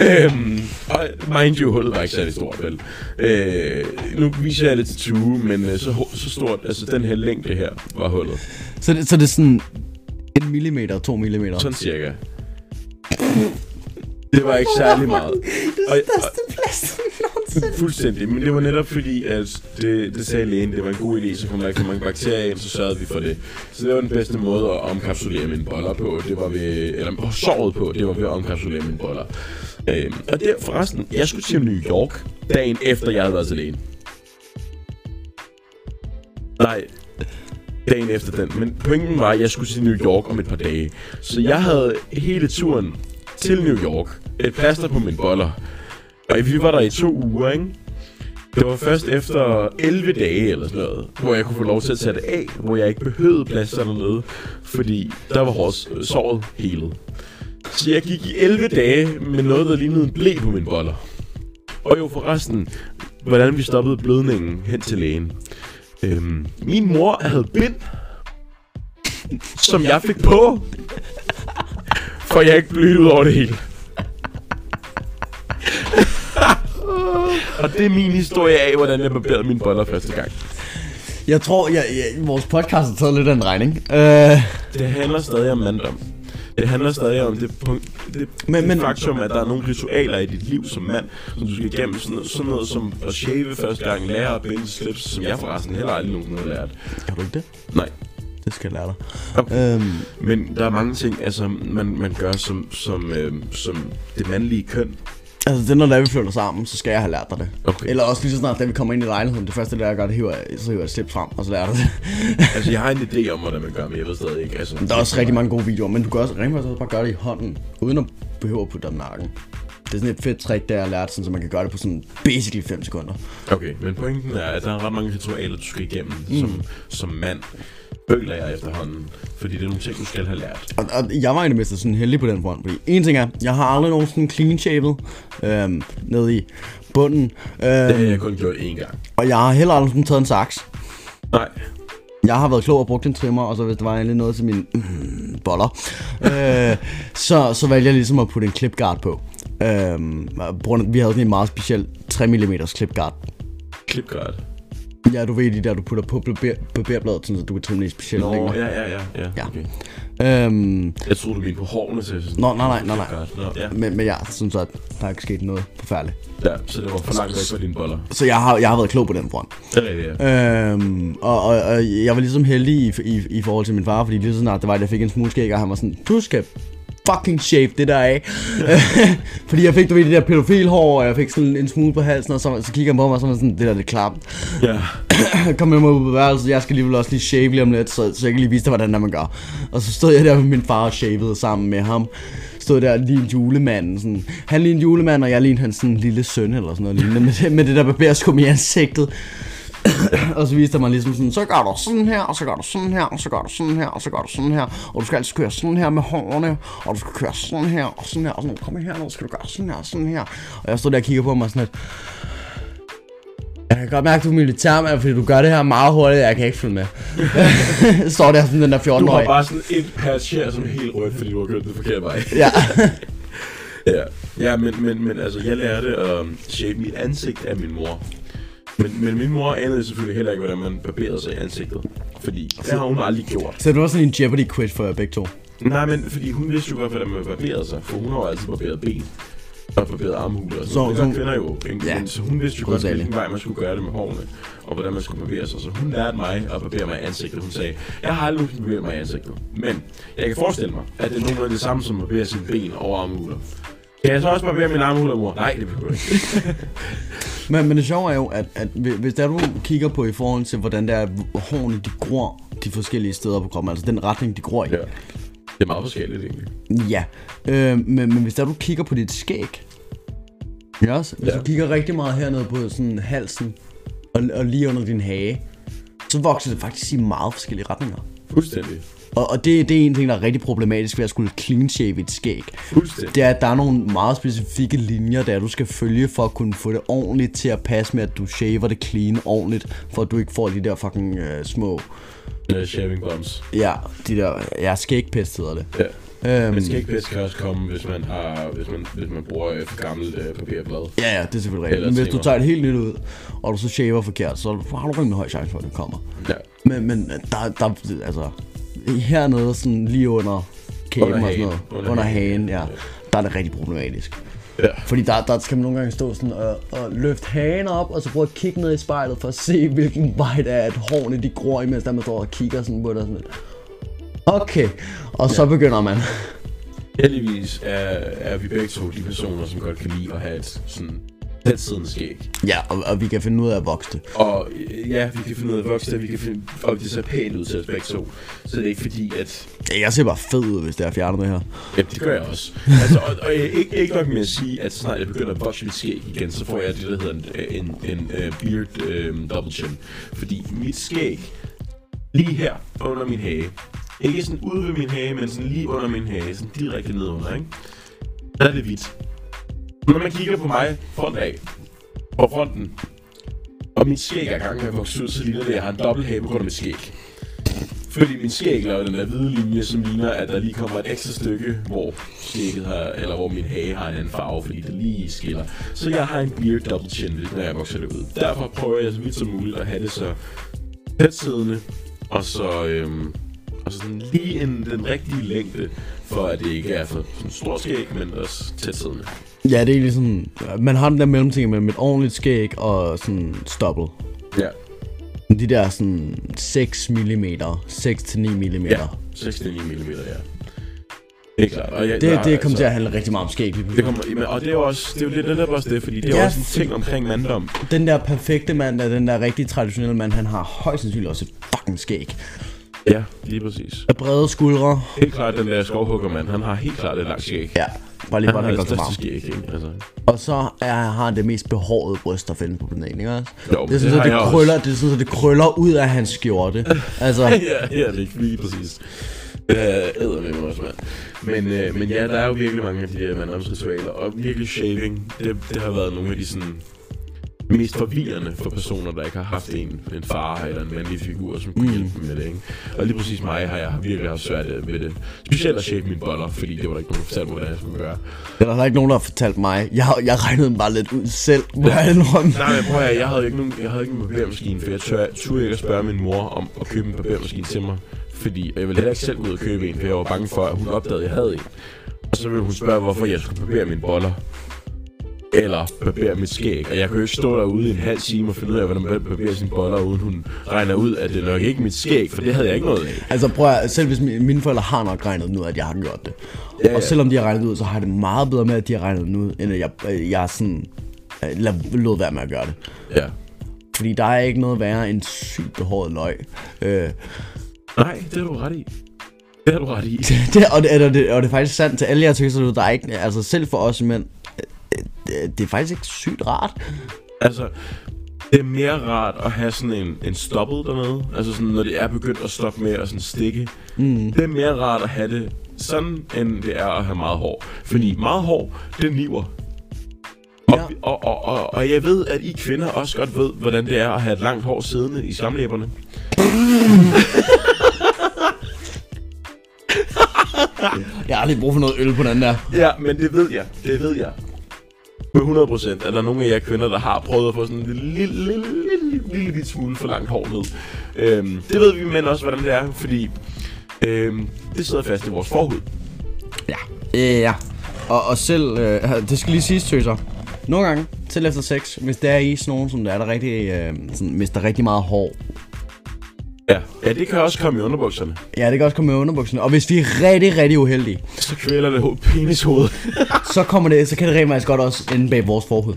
[SPEAKER 1] Øhm, og mind you, hullet var ikke særlig stort, vel? Øh, nu viser jeg det til Tue, men øh, så, så stort, altså den her længde her var hullet.
[SPEAKER 2] Så det, så det er sådan en millimeter, to millimeter.
[SPEAKER 1] Sådan cirka. Det var ikke særlig meget. Og, og,
[SPEAKER 2] plaster nogensinde.
[SPEAKER 1] fuldstændig, men det var netop fordi, at det, det sagde lægen, det var en god idé, så kom der ikke mange bakterier ind, så sørgede vi for det. Så det var den bedste måde at omkapsulere mine boller på, det var ved, eller såret på, det var ved at omkapsulere mine boller. Øhm, og det forresten, jeg skulle til New York dagen efter, jeg havde været til lægen. Nej, dagen efter den. Men pointen var, at jeg skulle til New York om et par dage. Så jeg havde hele turen til New York. Et plaster på mine boller. Og vi var der i to uger, ikke? Det var først efter 11 dage eller sådan noget, hvor jeg kunne få lov til at tage det af, hvor jeg ikke behøvede plaster dernede, fordi der var hårdt øh, såret helet. Så jeg gik i 11 dage med noget, der lignede en blæ på mine boller. Og jo forresten, hvordan vi stoppede blødningen hen til lægen. Øhm, min mor havde bind, som jeg fik på, for jeg ikke blødte ud over det hele. Og det er min historie af, hvordan jeg barberede mine boller første gang.
[SPEAKER 2] Jeg tror, jeg, jeg, vores podcast har taget lidt af en regning. Uh,
[SPEAKER 1] Det handler stadig om manddom. Det handler stadig om det, punkt, det,
[SPEAKER 2] Men-
[SPEAKER 1] men, det
[SPEAKER 2] men-
[SPEAKER 1] faktum, at der er nogle ritualer i dit liv som mand, som du skal igennem. Sådan noget, sådan noget som at shave første gang, lære at binde slips, som jeg forresten heller aldrig nogensinde har lært.
[SPEAKER 2] kan du ikke det?
[SPEAKER 1] Nej.
[SPEAKER 2] Det skal jeg lære dig.
[SPEAKER 1] Okay.
[SPEAKER 2] Øhm,
[SPEAKER 1] Men der er mange ting, altså, man, man gør som, som, øh, som det mandlige køn.
[SPEAKER 2] altså, det er, når der vi flytter sammen, så skal jeg have lært dig det.
[SPEAKER 1] Okay.
[SPEAKER 2] Eller også lige så snart, da vi kommer ind i lejligheden. Det første, der jeg gør, det hiver, så hiver jeg et slips frem, og så lærer jeg det.
[SPEAKER 1] Altså, jeg har en idé om, hvordan man gør, men jeg ved stadig ikke. Altså,
[SPEAKER 2] Der er også rigtig mange gode videoer, men du kan også rent faktisk bare gøre det i hånden, uden at behøve at putte dig nakken. Det er sådan et fedt trick, der jeg har lært, sådan, så man kan gøre det på sådan basically 5 sekunder.
[SPEAKER 1] Okay, men pointen er, at der er ret mange ritualer, du skal igennem mm. som, som mand. Føler jeg efterhånden. Fordi det er nogle ting, du skal have lært.
[SPEAKER 2] Og, og jeg var det mindste sådan heldig på den front, fordi en ting er, jeg har aldrig nogensinde clean shavet øhm, nede i bunden,
[SPEAKER 1] Det har
[SPEAKER 2] øhm,
[SPEAKER 1] jeg kun gjort én gang.
[SPEAKER 2] og jeg har heller aldrig sådan taget en saks.
[SPEAKER 1] Nej.
[SPEAKER 2] Jeg har været klog og brugt en trimmer, og så hvis der var egentlig noget til mine mm, [clears throat] boller, øh, så, så valgte jeg ligesom at putte en clipguard på. Øhm, af- vi havde sådan en meget speciel 3 mm clipguard.
[SPEAKER 1] Klipguard.
[SPEAKER 2] Ja, du ved de der, du putter på barber, barberbladet, sådan, så du kan trimme det specielt
[SPEAKER 1] Nå,
[SPEAKER 2] længder.
[SPEAKER 1] ja, ja, ja. ja.
[SPEAKER 2] Ja.
[SPEAKER 1] Okay.
[SPEAKER 2] Øhm,
[SPEAKER 1] Jeg troede, du mente på hårene til sådan.
[SPEAKER 2] Nå, nej, nej, nej, nej.
[SPEAKER 1] Nå, ja.
[SPEAKER 2] men, men jeg synes, at der er ikke sket noget forfærdeligt.
[SPEAKER 1] ja, så det var for langt væk fra dine boller.
[SPEAKER 2] Så jeg har, jeg har været klog på den front.
[SPEAKER 1] Det er rigtigt, ja.
[SPEAKER 2] Øhm, og, og, og, jeg var ligesom heldig i, i, i forhold til min far, fordi lige så snart det var, at jeg fik en smule skæg, og han var sådan, du skal fucking shave det der af. [laughs] fordi jeg fik, du ved, det der pædofilhår, og jeg fik sådan en smule på halsen, og så, så kigger han på mig, og så var sådan, det der, det er klamt.
[SPEAKER 1] Ja. [clears throat]
[SPEAKER 2] Kom med mig ud på værelset, jeg skal alligevel også lige shave lige om lidt, så, så jeg kan lige vise dig, hvordan det er, man gør. Og så stod jeg der med min far og shavede sammen med ham. Stod der lige en julemand. Sådan. Han lige en julemand, og jeg lige hans sådan, lille søn eller sådan noget lignende, med, det- med det der barberskum i ansigtet. [coughs] og så viste mig ligesom sådan, så gør du sådan her, og så gør du sådan her, og så gør du sådan her, og så gør du sådan her, og du skal altid køre sådan her med hårene, og du skal køre sådan her, og sådan her, og sådan, kom her, nu skal du gøre sådan her, og sådan her. Og jeg stod der og kigger på mig sådan lidt, jeg kan godt mærke, at du er militærmand, fordi du gør det her meget hurtigt, jeg kan ikke følge med. [laughs] Står der sådan den der
[SPEAKER 1] Du har
[SPEAKER 2] 14-årige.
[SPEAKER 1] bare sådan et patch her, som er helt rødt, fordi du har kørt det forkerte vej. [laughs]
[SPEAKER 2] Ja.
[SPEAKER 1] Ja, ja men, men, men altså, jeg lærte at shape mit ansigt af min mor. Men, men min mor anede selvfølgelig heller ikke, hvordan man barberede sig i ansigtet. Fordi det har hun aldrig gjort.
[SPEAKER 2] Så det var sådan en Jeopardy quiz for jer begge to.
[SPEAKER 1] Nej, men fordi hun vidste jo godt, hvordan man barberede sig. For hun har jo altid barberet ben. Og barberet armhuler.
[SPEAKER 2] Så-
[SPEAKER 1] så, kvinder jo.
[SPEAKER 2] Ja.
[SPEAKER 1] Så hun vidste jo godt, hvilken vej man skulle gøre det med hårene. Og hvordan man skulle barbere sig. Så hun lærte mig at barbere mig i ansigtet. Hun sagde, jeg har aldrig barberet mig i ansigtet. Men jeg kan forestille mig, at det er nogenlunde det samme som at barbere sine ben og armhuler. Kan jeg så også barbere mine armhuler, mor? Nej, det behøver jeg ikke. [laughs]
[SPEAKER 2] Men, men det sjove er jo, at, at hvi- hvis der du kigger på i forhold til, hvordan der er, hårene de gror de forskellige steder på kroppen, altså den retning, de gror i.
[SPEAKER 1] Ja. Det er meget forskelligt, egentlig.
[SPEAKER 2] Ja, øh, men, men hvis der du kigger på dit skæg, ja, også, hvis
[SPEAKER 1] Ja.
[SPEAKER 2] du kigger rigtig meget hernede på sådan halsen og, og lige under din hage, så vokser det faktisk i meget forskellige retninger.
[SPEAKER 1] Fuldstændig.
[SPEAKER 2] Og, og det, det er en ting, der er rigtig problematisk ved at skulle clean shave et skæg.
[SPEAKER 1] Fuldstændig.
[SPEAKER 2] Det er, at der er nogle meget specifikke linjer, der du skal følge for at kunne få det ordentligt til at passe med, at du shaver det clean ordentligt, for at du ikke får de der fucking øh, små,
[SPEAKER 1] Uh, shaving bumps.
[SPEAKER 2] ja, de der, ja, skægpest hedder det.
[SPEAKER 1] Ja.
[SPEAKER 2] Øhm,
[SPEAKER 1] Men skægpest kan også komme, hvis man, har, hvis man, hvis man bruger øh, for gammelt øh, papirblad.
[SPEAKER 2] Ja, ja, det er selvfølgelig rigtigt. Men hvis du tager et helt nyt ud, og du så shaver forkert, så har du rimelig høj chance for, at det kommer.
[SPEAKER 1] Ja.
[SPEAKER 2] Men, men der, der, altså, hernede, sådan lige under kæben
[SPEAKER 1] Under
[SPEAKER 2] og sådan noget,
[SPEAKER 1] Under
[SPEAKER 2] under
[SPEAKER 1] hagen,
[SPEAKER 2] ja,
[SPEAKER 1] ja.
[SPEAKER 2] der er det rigtig problematisk.
[SPEAKER 1] Ja.
[SPEAKER 2] Fordi der, der skal man nogle gange stå sådan og, og løfte hagen op, og så prøve at kigge ned i spejlet for at se, [laughs] hvilken vej det er, at hårene de gror, imens der man står og kigger sådan på dig sådan lidt. Okay, og så begynder man.
[SPEAKER 1] Heldigvis er, er vi begge to de personer, som godt kan lide at have et sådan tæt siddende skæg.
[SPEAKER 2] Ja, og, og vi kan finde ud af at vokse det.
[SPEAKER 1] Og øh, ja, vi kan finde ud af at vokse det, vi kan finde, og det ser pænt ud til os begge to. Så det er ikke fordi, at...
[SPEAKER 2] Ja, Jeg ser bare fed ud, hvis det er fjernet det her.
[SPEAKER 1] Ja, det gør jeg også. Altså, og, og jeg- ikke, ikke nok med at sige, at snart jeg begynder at vokse mit skæg igen, så får jeg det, der hedder en, en, en, en beard um, double chin. Fordi mit skæg, lige her under min hage, ikke sådan ude ved min hage, men sådan lige under min hage, sådan direkte nedunder, ikke? Der er det hvidt. Når man kigger på mig front af, på fronten, og min skæg er i gang med at vokse ud, så ligner det, at jeg har en dobbelt hage på grund af mit skæg. Fordi min skæg laver den der hvide linje, som ligner, at der lige kommer et ekstra stykke, hvor skægget har, eller hvor min hage har en anden farve, fordi det lige skiller. Så jeg har en beard double chin, når jeg vokser det ud. Derfor prøver jeg så vidt som muligt at have det så tæt siddende, og så, øhm, og så sådan lige en, den rigtige længde, for at det ikke er for sådan stor skæg, men også tæt siddende.
[SPEAKER 2] Ja, det er ligesom, man har den der mellemting mellem et ordentligt skæg og sådan stoppet.
[SPEAKER 1] Ja,
[SPEAKER 2] De der sådan 6 mm, 6-9 mm.
[SPEAKER 1] ja. 6-9 mm, ja. Det er klart. Og jeg,
[SPEAKER 2] Det,
[SPEAKER 1] der-
[SPEAKER 2] det kommer til
[SPEAKER 1] altså-
[SPEAKER 2] at handle rigtig meget om skæg.
[SPEAKER 1] Det kommer, og det er jo også, det er jo lidt netop også det, fordi det er
[SPEAKER 2] Ja.
[SPEAKER 1] ja. også en ting omkring manddom.
[SPEAKER 2] Den der perfekte mand, der den der rigtig traditionelle mand, han har højst sandsynligt også et fucking skæg.
[SPEAKER 1] Ja, lige præcis.
[SPEAKER 2] Af brede skuldre.
[SPEAKER 1] Helt klart den der skovhuggermand, han har helt klart et langt skæg.
[SPEAKER 2] Ja, Bare lige, hvordan han går
[SPEAKER 1] største
[SPEAKER 2] varme.
[SPEAKER 1] skæg, ikke? Altså.
[SPEAKER 2] Og så er, har han det mest behårede bryst at finde på planeten, ikke også?
[SPEAKER 1] Jo,
[SPEAKER 2] det er sådan,
[SPEAKER 1] det
[SPEAKER 2] det, krøller, det er sådan, det krøller ud af hans skjorte. [laughs] Altså,
[SPEAKER 1] ja, ja, er lige præcis. Det er æder med også, mand. Men, øh, men ja, der er jo virkelig mange af de der manddomsritualer, og virkelig shaving, det, det har været nogle af de sådan mest forvirrende for personer, der ikke har haft en, en far eller en mandlig figur, som kunne
[SPEAKER 2] Mm.
[SPEAKER 1] hjælpe dem med det, ikke? Og lige præcis mig har jeg virkelig haft svært ved det. Specielt at shave mine boller, fordi det var der ikke nogen, der fortalte mig, hvordan jeg skulle gøre.
[SPEAKER 2] det er der ikke nogen, der har fortalt mig. Jeg, jeg regnede den bare lidt ud selv, må jeg indrømme.
[SPEAKER 1] Nej, men prøv at jeg havde ikke, nogen, jeg havde ikke en barbermaskine, for jeg tør, turde ikke at spørge min mor om at købe en barbermaskine til mig. Fordi jeg ville heller ikke selv ud og købe en, for jeg var bange for, at hun opdagede, at jeg havde en. Og så ville hun spørge, hvorfor jeg skulle barbere mine boller. Eller barbere mit skæg. Og jeg kunne jo ikke stå derude i en halv time og finde ud af, hvordan man barberer sine boller, uden hun regner ud, at det nok ikke mit skæg, for det havde jeg ikke noget af.
[SPEAKER 2] Altså prøv at, selv hvis mine, forældre har nok regnet den ud, at jeg har gjort det.
[SPEAKER 1] Ja,
[SPEAKER 2] Ja, og selvom de har regnet ud, så har det meget bedre med, at de har regnet den ud, end at jeg, øh, jeg sådan, øh, lad, lod være med at gøre det.
[SPEAKER 1] Ja.
[SPEAKER 2] Fordi der er ikke noget værre end sygt behåret løg. Øh,
[SPEAKER 1] Nej, det har du ret i. Det har du ret i. [laughs]
[SPEAKER 2] det, og, det, og, det, og det er faktisk sandt til alle jer tøser der er ikke, altså selv for os mænd, det, det er faktisk ikke sygt rart.
[SPEAKER 1] Altså, det er mere rart at have sådan en, en stoppet dernede. Altså sådan, når det er begyndt at stoppe med at sådan stikke.
[SPEAKER 2] Mm.
[SPEAKER 1] Det er mere rart at have det sådan, end det er at have meget hår. Fordi meget hår, det niver. Og,
[SPEAKER 2] Ja.
[SPEAKER 1] og, og, og, og jeg ved, at I kvinder også godt ved, hvordan det er at have et langt hår siddende i skamlæberne. [laughs]
[SPEAKER 2] Jeg har lige brug for noget øl på den der.
[SPEAKER 1] Ja, men det ved jeg. Det ved jeg. Med 100 procent er der nogle af jer kvinder, der har prøvet at få sådan en lille, lille, lille, lille, lille smule for langt hår ned. Øhm, det ved vi mænd også, hvordan det er, fordi øhm, det sidder fast i vores forhud.
[SPEAKER 2] Ja. Ja. Og, og selv, øh, det skal lige siges, tøser. Nogle gange, til efter sex, hvis der er i sådan nogen, som der er der rigtig, øh, sådan, hvis der er rigtig meget hår.
[SPEAKER 1] Ja. ja, det kan også komme i underbukserne.
[SPEAKER 2] Ja, det kan også komme med underbukserne. Og hvis vi er rigtig, rigtig uheldige,
[SPEAKER 1] Så kvæler det ho- penishoved. [laughs]
[SPEAKER 2] så, kommer det, så kan det rent faktisk godt også ende bag vores forhud.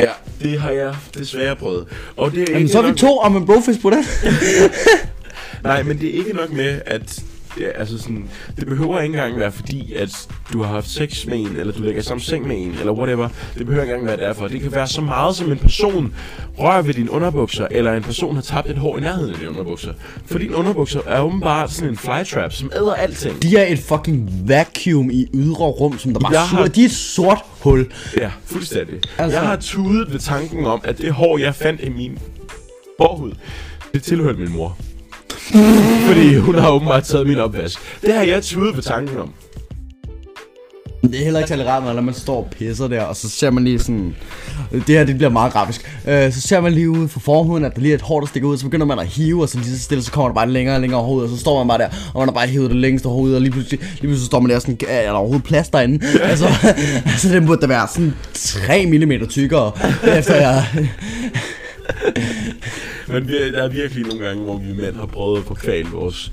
[SPEAKER 1] ja, det har jeg desværre prøvet. Og det er
[SPEAKER 2] Jamen, så er vi
[SPEAKER 1] nok,
[SPEAKER 2] to om en brofist på det. [laughs]
[SPEAKER 1] Nej, men det er ikke nok med, at det, er- altså sådan, det behøver ikke engang være fordi, at du har haft sex med en, eller du ligger i samme seng med en, eller whatever. Det behøver ikke engang være derfor. Det kan være så meget, som en person rører ved dine underbukser, eller en person har tabt et hår i nærheden af dine underbukser. For dine underbukser er åbenbart sådan en flytrap, som æder alting.
[SPEAKER 2] De er et fucking vacuum i ydre rum, som der bare
[SPEAKER 1] Jeg
[SPEAKER 2] suger.
[SPEAKER 1] har-
[SPEAKER 2] De er et sort hul.
[SPEAKER 1] Ja, fuldstændig.
[SPEAKER 2] Altså-
[SPEAKER 1] Altså... Jeg har tudet ved tanken om, at det hår, jeg fandt i min forhud, det tilhørte min mor. [laughs] Fordi hun har åbenbart taget min opvask. Det har jeg tudet ved tanken om.
[SPEAKER 2] Det er heller ikke særlig rart, når man står og pisser der, og så ser man lige sådan... Det her, det bliver meget grafisk. Øh, så ser man lige ude for forhuden, at der lige er et hår, der stikker ud, så begynder man at hive, og så lige så stille, så kommer der bare længere og længere ud, og så står man bare der, og man har bare hivet det længste ud, og lige pludselig, lige pludselig så står man der sådan, er der overhovedet plads derinde? altså, [laughs] altså, den burde da være sådan 3 mm tykkere, efter jeg...
[SPEAKER 1] Men vi, der er virkelig nogle gange, hvor vi mænd har prøvet at få kval vores,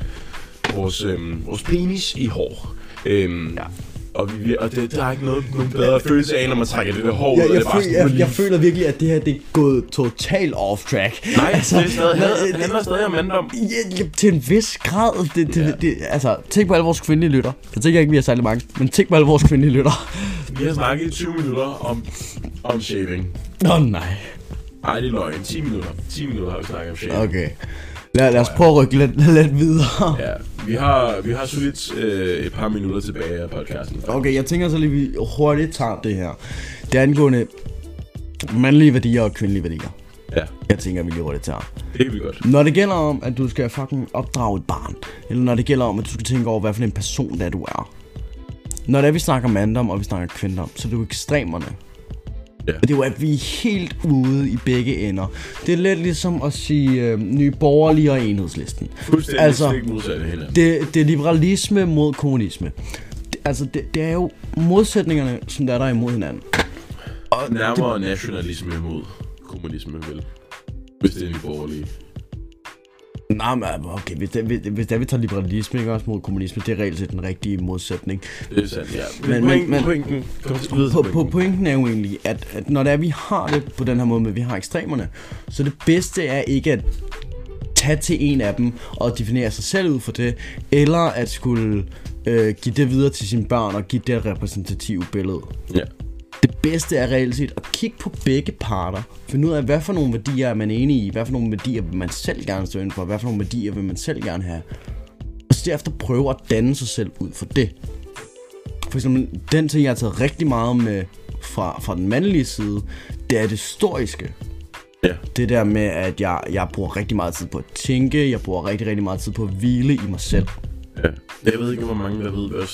[SPEAKER 1] vores, øhm, vores penis i hår. Øhm, ja. Og, vi, og det, der er ikke noget, nogen bedre følelse af, når man trækker det der hår ud.
[SPEAKER 2] Jeg,
[SPEAKER 1] og
[SPEAKER 2] jeg,
[SPEAKER 1] det er bare sådan,
[SPEAKER 2] jeg, jeg føler virkelig, at det her det er gået totalt off track.
[SPEAKER 1] Nej, altså, det, er stadig,
[SPEAKER 2] nej,
[SPEAKER 1] det handler stadig om mandom.
[SPEAKER 2] Ja, ja, til en vis grad. Det, det,
[SPEAKER 1] Ja.
[SPEAKER 2] ja. det, altså, tænk på alle vores kvindelige lytter. Jeg tænker ikke, vi har særlig mange, men tænk på alle vores kvindelige lytter.
[SPEAKER 1] Vi har snakket i 20 minutter om, om shaving.
[SPEAKER 2] Åh oh, nej.
[SPEAKER 1] Nej, det er løgn. 10 minutter. 10 minutter har vi snakket om shaving.
[SPEAKER 2] Okay. Lad, lad os prøve at rykke lidt, lidt videre.
[SPEAKER 1] Ja, vi har, vi har solidt øh, et par minutter tilbage af podcasten.
[SPEAKER 2] Okay, jeg tænker så lige, vi hurtigt tager det her. Det er angående mandlige værdier og kvindelige værdier.
[SPEAKER 1] Ja,
[SPEAKER 2] Jeg tænker, vi lige hurtigt tager.
[SPEAKER 1] det kan vi godt.
[SPEAKER 2] Når det gælder om, at du skal fucking opdrage et barn, eller når det gælder om, at du skal tænke over, hvad for en person det er, du er. Når det er, vi snakker mandom, og vi snakker kvindom, så er det jo ekstremerne.
[SPEAKER 1] Ja.
[SPEAKER 2] Og det er jo, at vi er helt ude i begge ender. Det er lidt ligesom at sige øh, nye borgerlige og enhedslisten.
[SPEAKER 1] Fuldstændig
[SPEAKER 2] Altså. Det, det er liberalisme mod kommunisme. Det, altså, det, det er jo modsætningerne, som der er der imod hinanden. Og
[SPEAKER 1] Nærmere nationalisme mod kommunisme, vel? Hvis det er de borgerlige.
[SPEAKER 2] Nej, men okay, hvis, det, hvis, det er, vi tager liberalisme ikke, også mod kommunisme, det er reelt set den rigtige modsætning.
[SPEAKER 1] Det er sandt, ja.
[SPEAKER 2] Men-
[SPEAKER 1] Men,
[SPEAKER 2] men-
[SPEAKER 1] pointen,
[SPEAKER 2] På, på,
[SPEAKER 1] pointen.
[SPEAKER 2] er jo egentlig, at, at når det er, vi har det på den her måde med, at vi har ekstremerne, så det bedste er ikke at tage til en af dem og definere sig selv ud for det, eller at skulle øh, give det videre til sine børn og give det et repræsentativt billede.
[SPEAKER 1] Ja.
[SPEAKER 2] Det bedste er reelt set at kigge på begge parter. Finde ud af, hvad for nogle værdier er man enig i, hvad for nogle værdier vil man selv gerne stå ind for, hvad for nogle værdier vil man selv gerne have. Og så derefter prøve at danne sig selv ud for det. For eksempel, den ting, jeg har taget rigtig meget med fra, fra den mandlige side, det er det historiske.
[SPEAKER 1] Ja.
[SPEAKER 2] Det der med, at jeg, jeg bruger rigtig meget tid på at tænke, jeg bruger rigtig, rigtig meget tid på at hvile i mig selv.
[SPEAKER 1] Ja. Jeg ved ikke, hvor mange der ved, hvad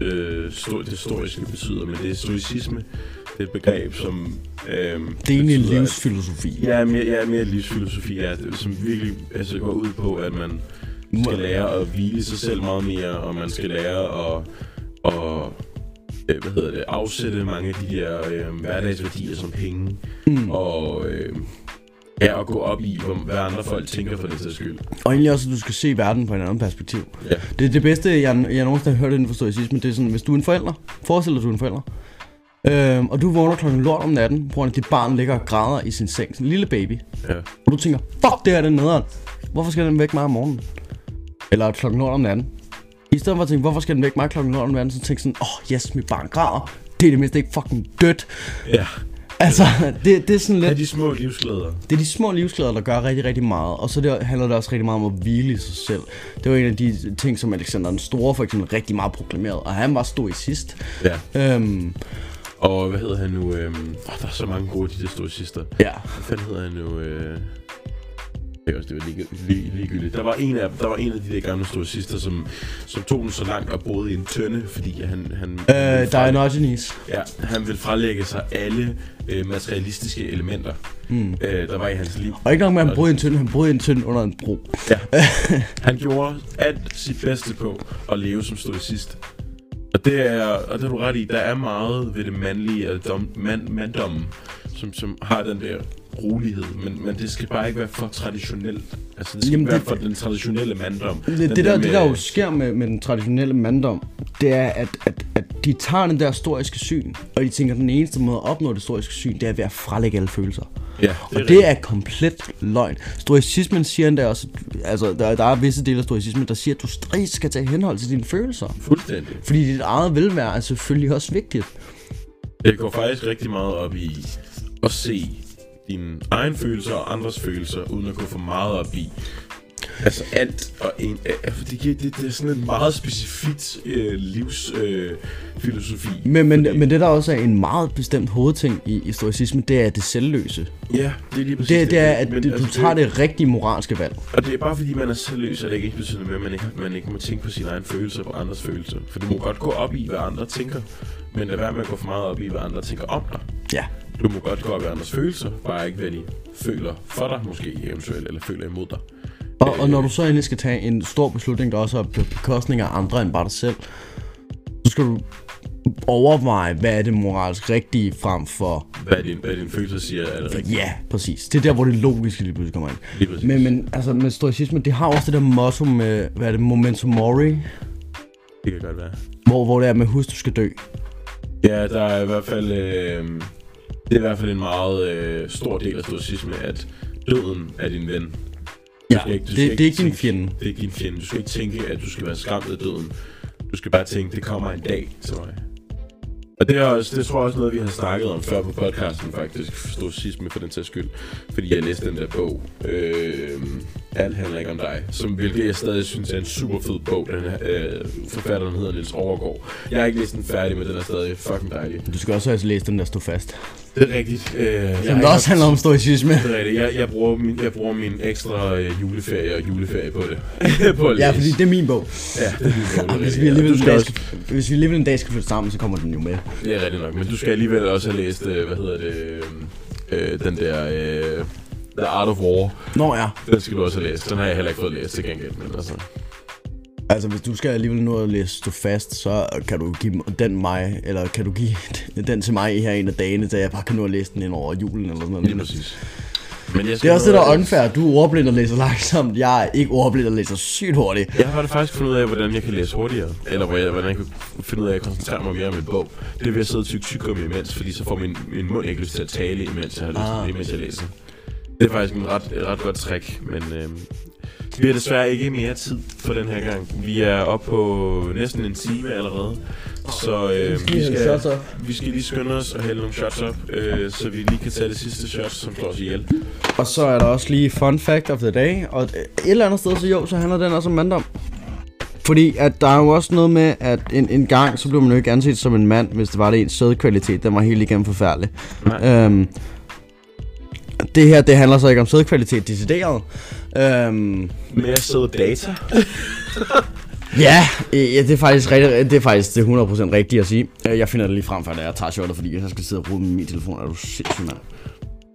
[SPEAKER 1] øh, sto- det historiske betyder, men det er stoicisme. Det er et begreb, som... Øh,
[SPEAKER 2] Det er egentlig
[SPEAKER 1] betyder, at-
[SPEAKER 2] livsfilosofi.
[SPEAKER 1] Ja, mere, ja, mere livsfilosofi er det, som virkelig altså, går ud på, at man skal lære at hvile sig selv meget mere, og man skal lære at, at øh, hvad hedder det, afsætte mange af de der øh, hverdagsværdier som penge, mm. og øh, ja, at gå op i, hvad andre folk tænker for det sags skyld.
[SPEAKER 2] Og egentlig også, at du skal se verden på en anden perspektiv.
[SPEAKER 1] Ja.
[SPEAKER 2] Det, det bedste, jeg, jeg nogensinde har hørt inden for stoicisme, det er sådan, hvis du er en forælder, forestil dig, at du er en forælder, øhm, og du vågner klokken lort om natten, på grund af, dit barn ligger og græder i sin seng, sådan en lille baby,
[SPEAKER 1] Ja.
[SPEAKER 2] og du tænker, fuck, det her det er nederen. Hvorfor skal den væk mig om morgenen? Eller klokken lort om natten. I stedet for at tænke, hvorfor skal den væk mig klokken lort om natten, så tænk sådan, åh, oh, yes, mit barn græder. Det er det mindste ikke fucking dødt.
[SPEAKER 1] ja.
[SPEAKER 2] Altså, det, det er sådan lidt...
[SPEAKER 1] de små livsglæder.
[SPEAKER 2] Det er de små livsglæder, der gør rigtig, rigtig meget. Og så det, handler det også rigtig meget om at hvile i sig selv. Det var en af de ting, som Alexander den Store for eksempel rigtig meget proklamerede. Og han var stoicist.
[SPEAKER 1] Ja.
[SPEAKER 2] Øhm,
[SPEAKER 1] Og hvad hedder han nu? Øhm, oh, der er så mange gode, de der stoicister.
[SPEAKER 2] ja.
[SPEAKER 1] Hvad fanden hedder han nu? Øh... Det også det var lige, lige, ligegyldigt. Der var en af der var en af de der gamle stoicister, som, som tog den så langt og boede i en tønde, fordi han... han
[SPEAKER 2] Øh, Diogenes.
[SPEAKER 1] Ja, han ville frelægge sig alle øh, materialistiske elementer, mm. øh, der var i hans liv.
[SPEAKER 2] Og ikke nok med, at han boede i en tynd, han boede i en tynd under en bro.
[SPEAKER 1] Ja. [laughs] Han gjorde alt sit bedste på at leve som stoicist. Og det er, og det er du ret i, der er meget ved det mandlige, eller dom, mand, manddommen, som, som har den der rolighed, men, men det skal bare ikke være for traditionelt. Altså, det skal
[SPEAKER 2] Jamen,
[SPEAKER 1] være
[SPEAKER 2] det-
[SPEAKER 1] for den traditionelle manddom.
[SPEAKER 2] Det,
[SPEAKER 1] Den
[SPEAKER 2] det, der, det
[SPEAKER 1] med-
[SPEAKER 2] der jo sker med, med den traditionelle manddom, det er, at, at, at de tager den der historiske syn, og de tænker, at den eneste måde at opnå det historiske syn, det er ved at frelægge alle følelser.
[SPEAKER 1] Ja,
[SPEAKER 2] Og det er komplet løgn. Stoicismen siger endda også, altså der, der er visse dele af stoicismen, der siger, at du strids skal tage henhold til dine følelser.
[SPEAKER 1] fuldstændig.
[SPEAKER 2] Fordi dit eget velvære er selvfølgelig også vigtigt.
[SPEAKER 1] Det går faktisk rigtig meget op i at se dine egne følelser og andres følelser, uden at gå for meget op i Altså alt og en... Fordi det, det, det er sådan en meget specifikt øh, livsfilosofi. Øh.
[SPEAKER 2] Men, men,
[SPEAKER 1] Fordi-
[SPEAKER 2] men det der også er en meget bestemt hovedting i, i stoicismen, det er det selvløse.
[SPEAKER 1] Ja, det er lige præcis
[SPEAKER 2] Det, det er, at
[SPEAKER 1] Men
[SPEAKER 2] det, du
[SPEAKER 1] altså,
[SPEAKER 2] tager det rigtige moralske valg.
[SPEAKER 1] Og det er bare fordi, man er selvløs, at det ikke betyder med, at man ikke, man ikke må tænke på sine egne følelser på andres følelser. For du må godt gå op i, hvad andre tænker, men lad være med at gå for meget op i, hvad andre tænker om dig.
[SPEAKER 2] Ja.
[SPEAKER 1] Du må godt gå op i andres følelser, bare ikke hvad de føler for dig, måske eventuelt, eller føler imod dig.
[SPEAKER 2] Og, og når du så endelig skal tage en stor beslutning, der også er på bekostning af andre end bare dig selv, så skal du overveje, hvad er det moralsk rigtige frem for...
[SPEAKER 1] Hvad din, hvad din følelser siger, er det rigtigt.
[SPEAKER 2] Ja, præcis. Det er der, hvor det logiske lige pludselig kommer ind.
[SPEAKER 1] Lige præcis.
[SPEAKER 2] Men, men altså med stoicisme, det har også det der motto med, hvad er det, momentum mori,
[SPEAKER 1] Det kan godt være.
[SPEAKER 2] hvor, hvor det er med, husk, du skal dø.
[SPEAKER 1] Ja, der er i hvert fald... Øh, det er i hvert fald en meget øh, stor del af stoicisme, at døden er din ven.
[SPEAKER 2] Ja,
[SPEAKER 1] ikke-
[SPEAKER 2] det, det er ikke din fjende.
[SPEAKER 1] Det er ikke din fjende. Du skal ikke tænke, at du skal være skræmt af døden. Du skal bare tænke, det kommer en dag til mig. Og det, er også, det tror jeg også noget, vi har snakket om før på podcasten faktisk, stoicisme for den sags skyld. Fordi jeg læste den der bog, øh, Alt handler ikke om dig, som hvilket jeg stadig synes er en super fed bog. Den her, øh, forfatteren hedder Niels Overgaard. Jeg har ikke læst den færdig, men den er stadig fucking dejlig.
[SPEAKER 2] Du skal også have læst den der stå fast.
[SPEAKER 1] Det er rigtigt. Øh, jeg
[SPEAKER 2] Som der også handler om stoicisme.
[SPEAKER 1] Det er rigtigt. Jeg, jeg, bruger min, jeg bruger min ekstra øh, juleferie og juleferie på det. [laughs] på at
[SPEAKER 2] Ja, fordi det er min bog.
[SPEAKER 1] Ja, det er min bog, [laughs]
[SPEAKER 2] hvis
[SPEAKER 1] rigtigt.
[SPEAKER 2] vi, alligevel en dag skal, hvis vi alligevel en dag skal flytte sammen, så kommer den jo med.
[SPEAKER 1] det er rigtigt nok, men du skal alligevel også have læst, øh, hvad hedder det, øh, øh, den der øh, The Art of War.
[SPEAKER 2] Nå ja.
[SPEAKER 1] Den skal du også have læst. Den har jeg heller ikke fået læst til gengæld, men altså...
[SPEAKER 2] Altså, hvis du skal alligevel nå at læse stå fast, så kan du give den mig, eller kan du give [laughs] den til mig her en af dagene, så jeg bare kan nå at læse den ind over julen eller sådan noget.
[SPEAKER 1] Lige præcis. Men jeg
[SPEAKER 2] Det
[SPEAKER 1] skal
[SPEAKER 2] er også det, der er
[SPEAKER 1] at-
[SPEAKER 2] unfair. Du er ordblind og læser langsomt. Jeg er ikke ordblind og læser sygt hurtigt.
[SPEAKER 1] Jeg har det faktisk fundet ud af, hvordan jeg kan læse hurtigere. Eller hvor jeg, hvordan jeg kan finde ud af at koncentrere mig mere om en bog. Det er ved at sidde og tykke tyggegummi imens, fordi så får min, min mund ikke lyst til at tale, imens jeg, har lyst,
[SPEAKER 2] Ah.
[SPEAKER 1] ah. imens jeg læser. Det er faktisk en ret, et ret godt trick, men øh, vi har desværre ikke mere tid for den her gang. Vi er oppe på næsten en time allerede, så øh, vi, skal, vi skal lige skynde os og hælde nogle shots op, øh, så vi lige kan tage det sidste shot, som slår os ihjel.
[SPEAKER 2] Og så er der også lige fun fact of the day. Og et eller andet sted, så jo, så handler den også om mandom. Fordi at der er jo også noget med, at en, en gang, så blev man jo ikke anset som en mand, hvis det var det ens sædkvalitet. Den var helt igennem forfærdelig.
[SPEAKER 1] Nej.
[SPEAKER 2] Øhm, det her, det handler så ikke om sædkvalitet decideret. Øhm,
[SPEAKER 1] Mere søde data. [laughs]
[SPEAKER 2] ja, øh, ja, det er faktisk rigtig, det er faktisk det er 100% rigtigt at sige. Øh, Jeg finder det lige frem for, at jeg tager shotet, fordi jeg skal sidde og rode med min telefon. Er du sindssyg, mand?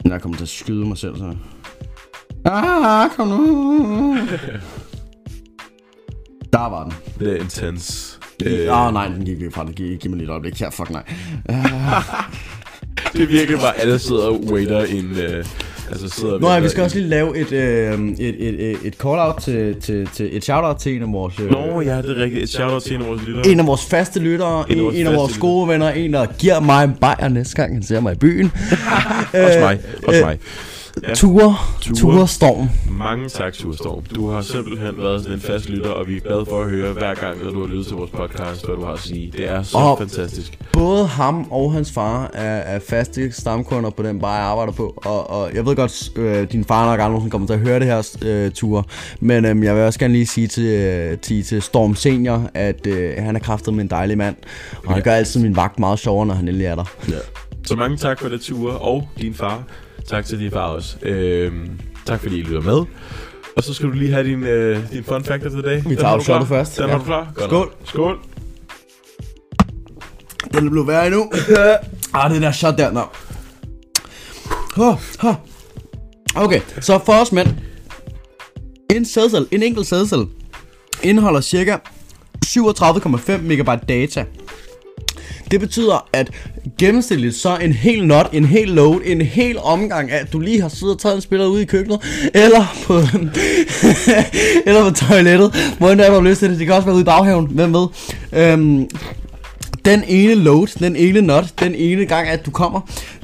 [SPEAKER 2] Jeg kommer til at skyde mig selv, så... Ah, kom nu. Der var den.
[SPEAKER 1] Det er intens.
[SPEAKER 2] Åh
[SPEAKER 1] Øh,
[SPEAKER 2] oh, nej, den gik ikke fra. Det giv, giv mig lige et øjeblik. Ja, fuck nej. [laughs]
[SPEAKER 1] det er virkelig bare, alle sidder og waiter en... Øh, altså sidder og
[SPEAKER 2] Nå ja, vi skal også lige lave et, øh, et, et, et, et call-out til, til, til et shout-out til en af vores... Øh,
[SPEAKER 1] Nå ja, det er rigtigt. Et shout-out til en af vores lyttere.
[SPEAKER 2] en af vores faste lyttere, en,
[SPEAKER 1] En af vores
[SPEAKER 2] en af vores
[SPEAKER 1] faste
[SPEAKER 2] gode venner, en der giver mig en bajer næste gang, han ser mig i byen. [laughs]
[SPEAKER 1] Også mig. Også
[SPEAKER 2] øh,
[SPEAKER 1] mig. Ja.
[SPEAKER 2] Ture,
[SPEAKER 1] Ture.
[SPEAKER 2] Ture Storm.
[SPEAKER 1] Mange tak, Turstorm. Du har simpelthen været sådan en fast lytter, og vi er glade for at høre hver gang, når du har lyttet til vores podcast, hvad du har at sige. Det er så
[SPEAKER 2] Og-
[SPEAKER 1] fantastisk.
[SPEAKER 2] Både ham og hans far er, er faste stamkunder på den bar, jeg arbejder på. Og, og jeg ved godt, øh, din far nok aldrig kommer til at høre det her øh, ture. Men øh, jeg vil også gerne lige sige til, øh, til, til Storm Senior, at øh, han er kraftet med en dejlig mand. Og han
[SPEAKER 1] Ja.
[SPEAKER 2] gør altid min vagt meget sjovere, når han endelig er der.
[SPEAKER 1] Ja. Så mange tak for det, Ture, og din far. Tak til din far også. Øhm, tak fordi I lytter med. Og så skal du lige have din, øh, din fun fact of the day. Den
[SPEAKER 2] tager shotet først.
[SPEAKER 1] Den
[SPEAKER 2] Ja.
[SPEAKER 1] har du klar? Godt
[SPEAKER 2] Skål.
[SPEAKER 1] nok. Skål.
[SPEAKER 2] Den blev værre endnu. [laughs] ah, det der shot der, nå. Okay, så for os mænd. En sædcelle, en enkelt sædcelle, indeholder cirka 37,5 megabyte data. Det betyder, at gennemsnitligt så en hel not, en hel load, en hel omgang af, at du lige har siddet og taget en spiller ude i køkkenet, eller på, [laughs] eller på toilettet, hvor end er, du har lyst til det. Det kan også være ude i baghaven, hvem ved. Øhm, den ene load, den ene not, den ene gang, at du kommer,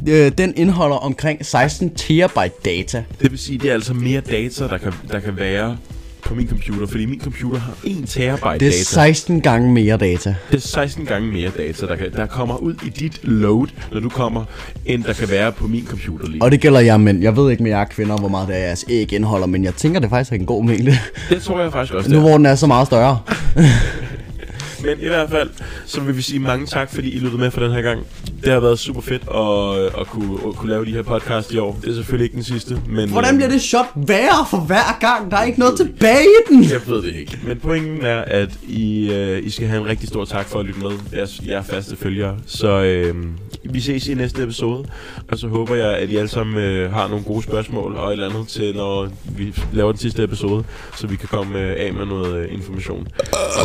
[SPEAKER 2] øh, den indeholder omkring 16 terabyte data.
[SPEAKER 1] Det vil sige, det er altså mere data, der kan, der kan være på min computer, fordi min computer har 1 terabyte
[SPEAKER 2] Det er
[SPEAKER 1] data.
[SPEAKER 2] 16 gange mere data.
[SPEAKER 1] Det er 16 gange mere data, der, kan, der kommer ud i dit load, når du kommer, end der kan være på min computer lige.
[SPEAKER 2] Og det gælder jer mænd. Jeg ved ikke med jer kvinder, hvor meget det er jeres æg indeholder, men jeg tænker, det faktisk er en god mængde.
[SPEAKER 1] Det tror jeg faktisk også,
[SPEAKER 2] nu hvor den er så meget større. [laughs]
[SPEAKER 1] Men i hvert fald, så vil vi sige mange tak, fordi I lyttede med for den her gang. Det har været super fedt at, at, kunne, at kunne lave de her podcast i år. Det er selvfølgelig ikke den sidste, men...
[SPEAKER 2] Hvordan
[SPEAKER 1] øh,
[SPEAKER 2] bliver det shot værre for hver gang? Der er ikke noget tilbage i den.
[SPEAKER 1] Jeg ved det ikke. Men pointen er, at I, øh, I skal have en rigtig stor tak for at lytte med. Jeres, jer faste følgere. Så øh, vi ses i næste episode. Og så håber jeg, at I alle sammen øh, har nogle gode spørgsmål og et eller andet til, når vi laver den sidste episode. Så vi kan komme øh, af med noget øh, information.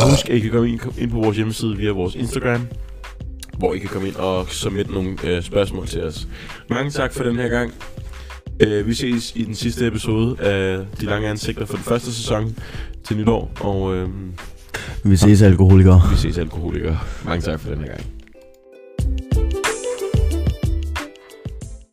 [SPEAKER 1] Og husk, at I kan komme ind, ind på vores hjemmeside via vores Instagram. Hvor I kan komme ind og submit nogle øh, spørgsmål til os. Mange tak for den her gang. Øh, vi ses i den sidste episode af De Lange Ansigter for den første sæson til nytår, og øh,
[SPEAKER 2] Vi ses alkoholikere.
[SPEAKER 1] vi ses alkoholikere. Mange tak for den her gang.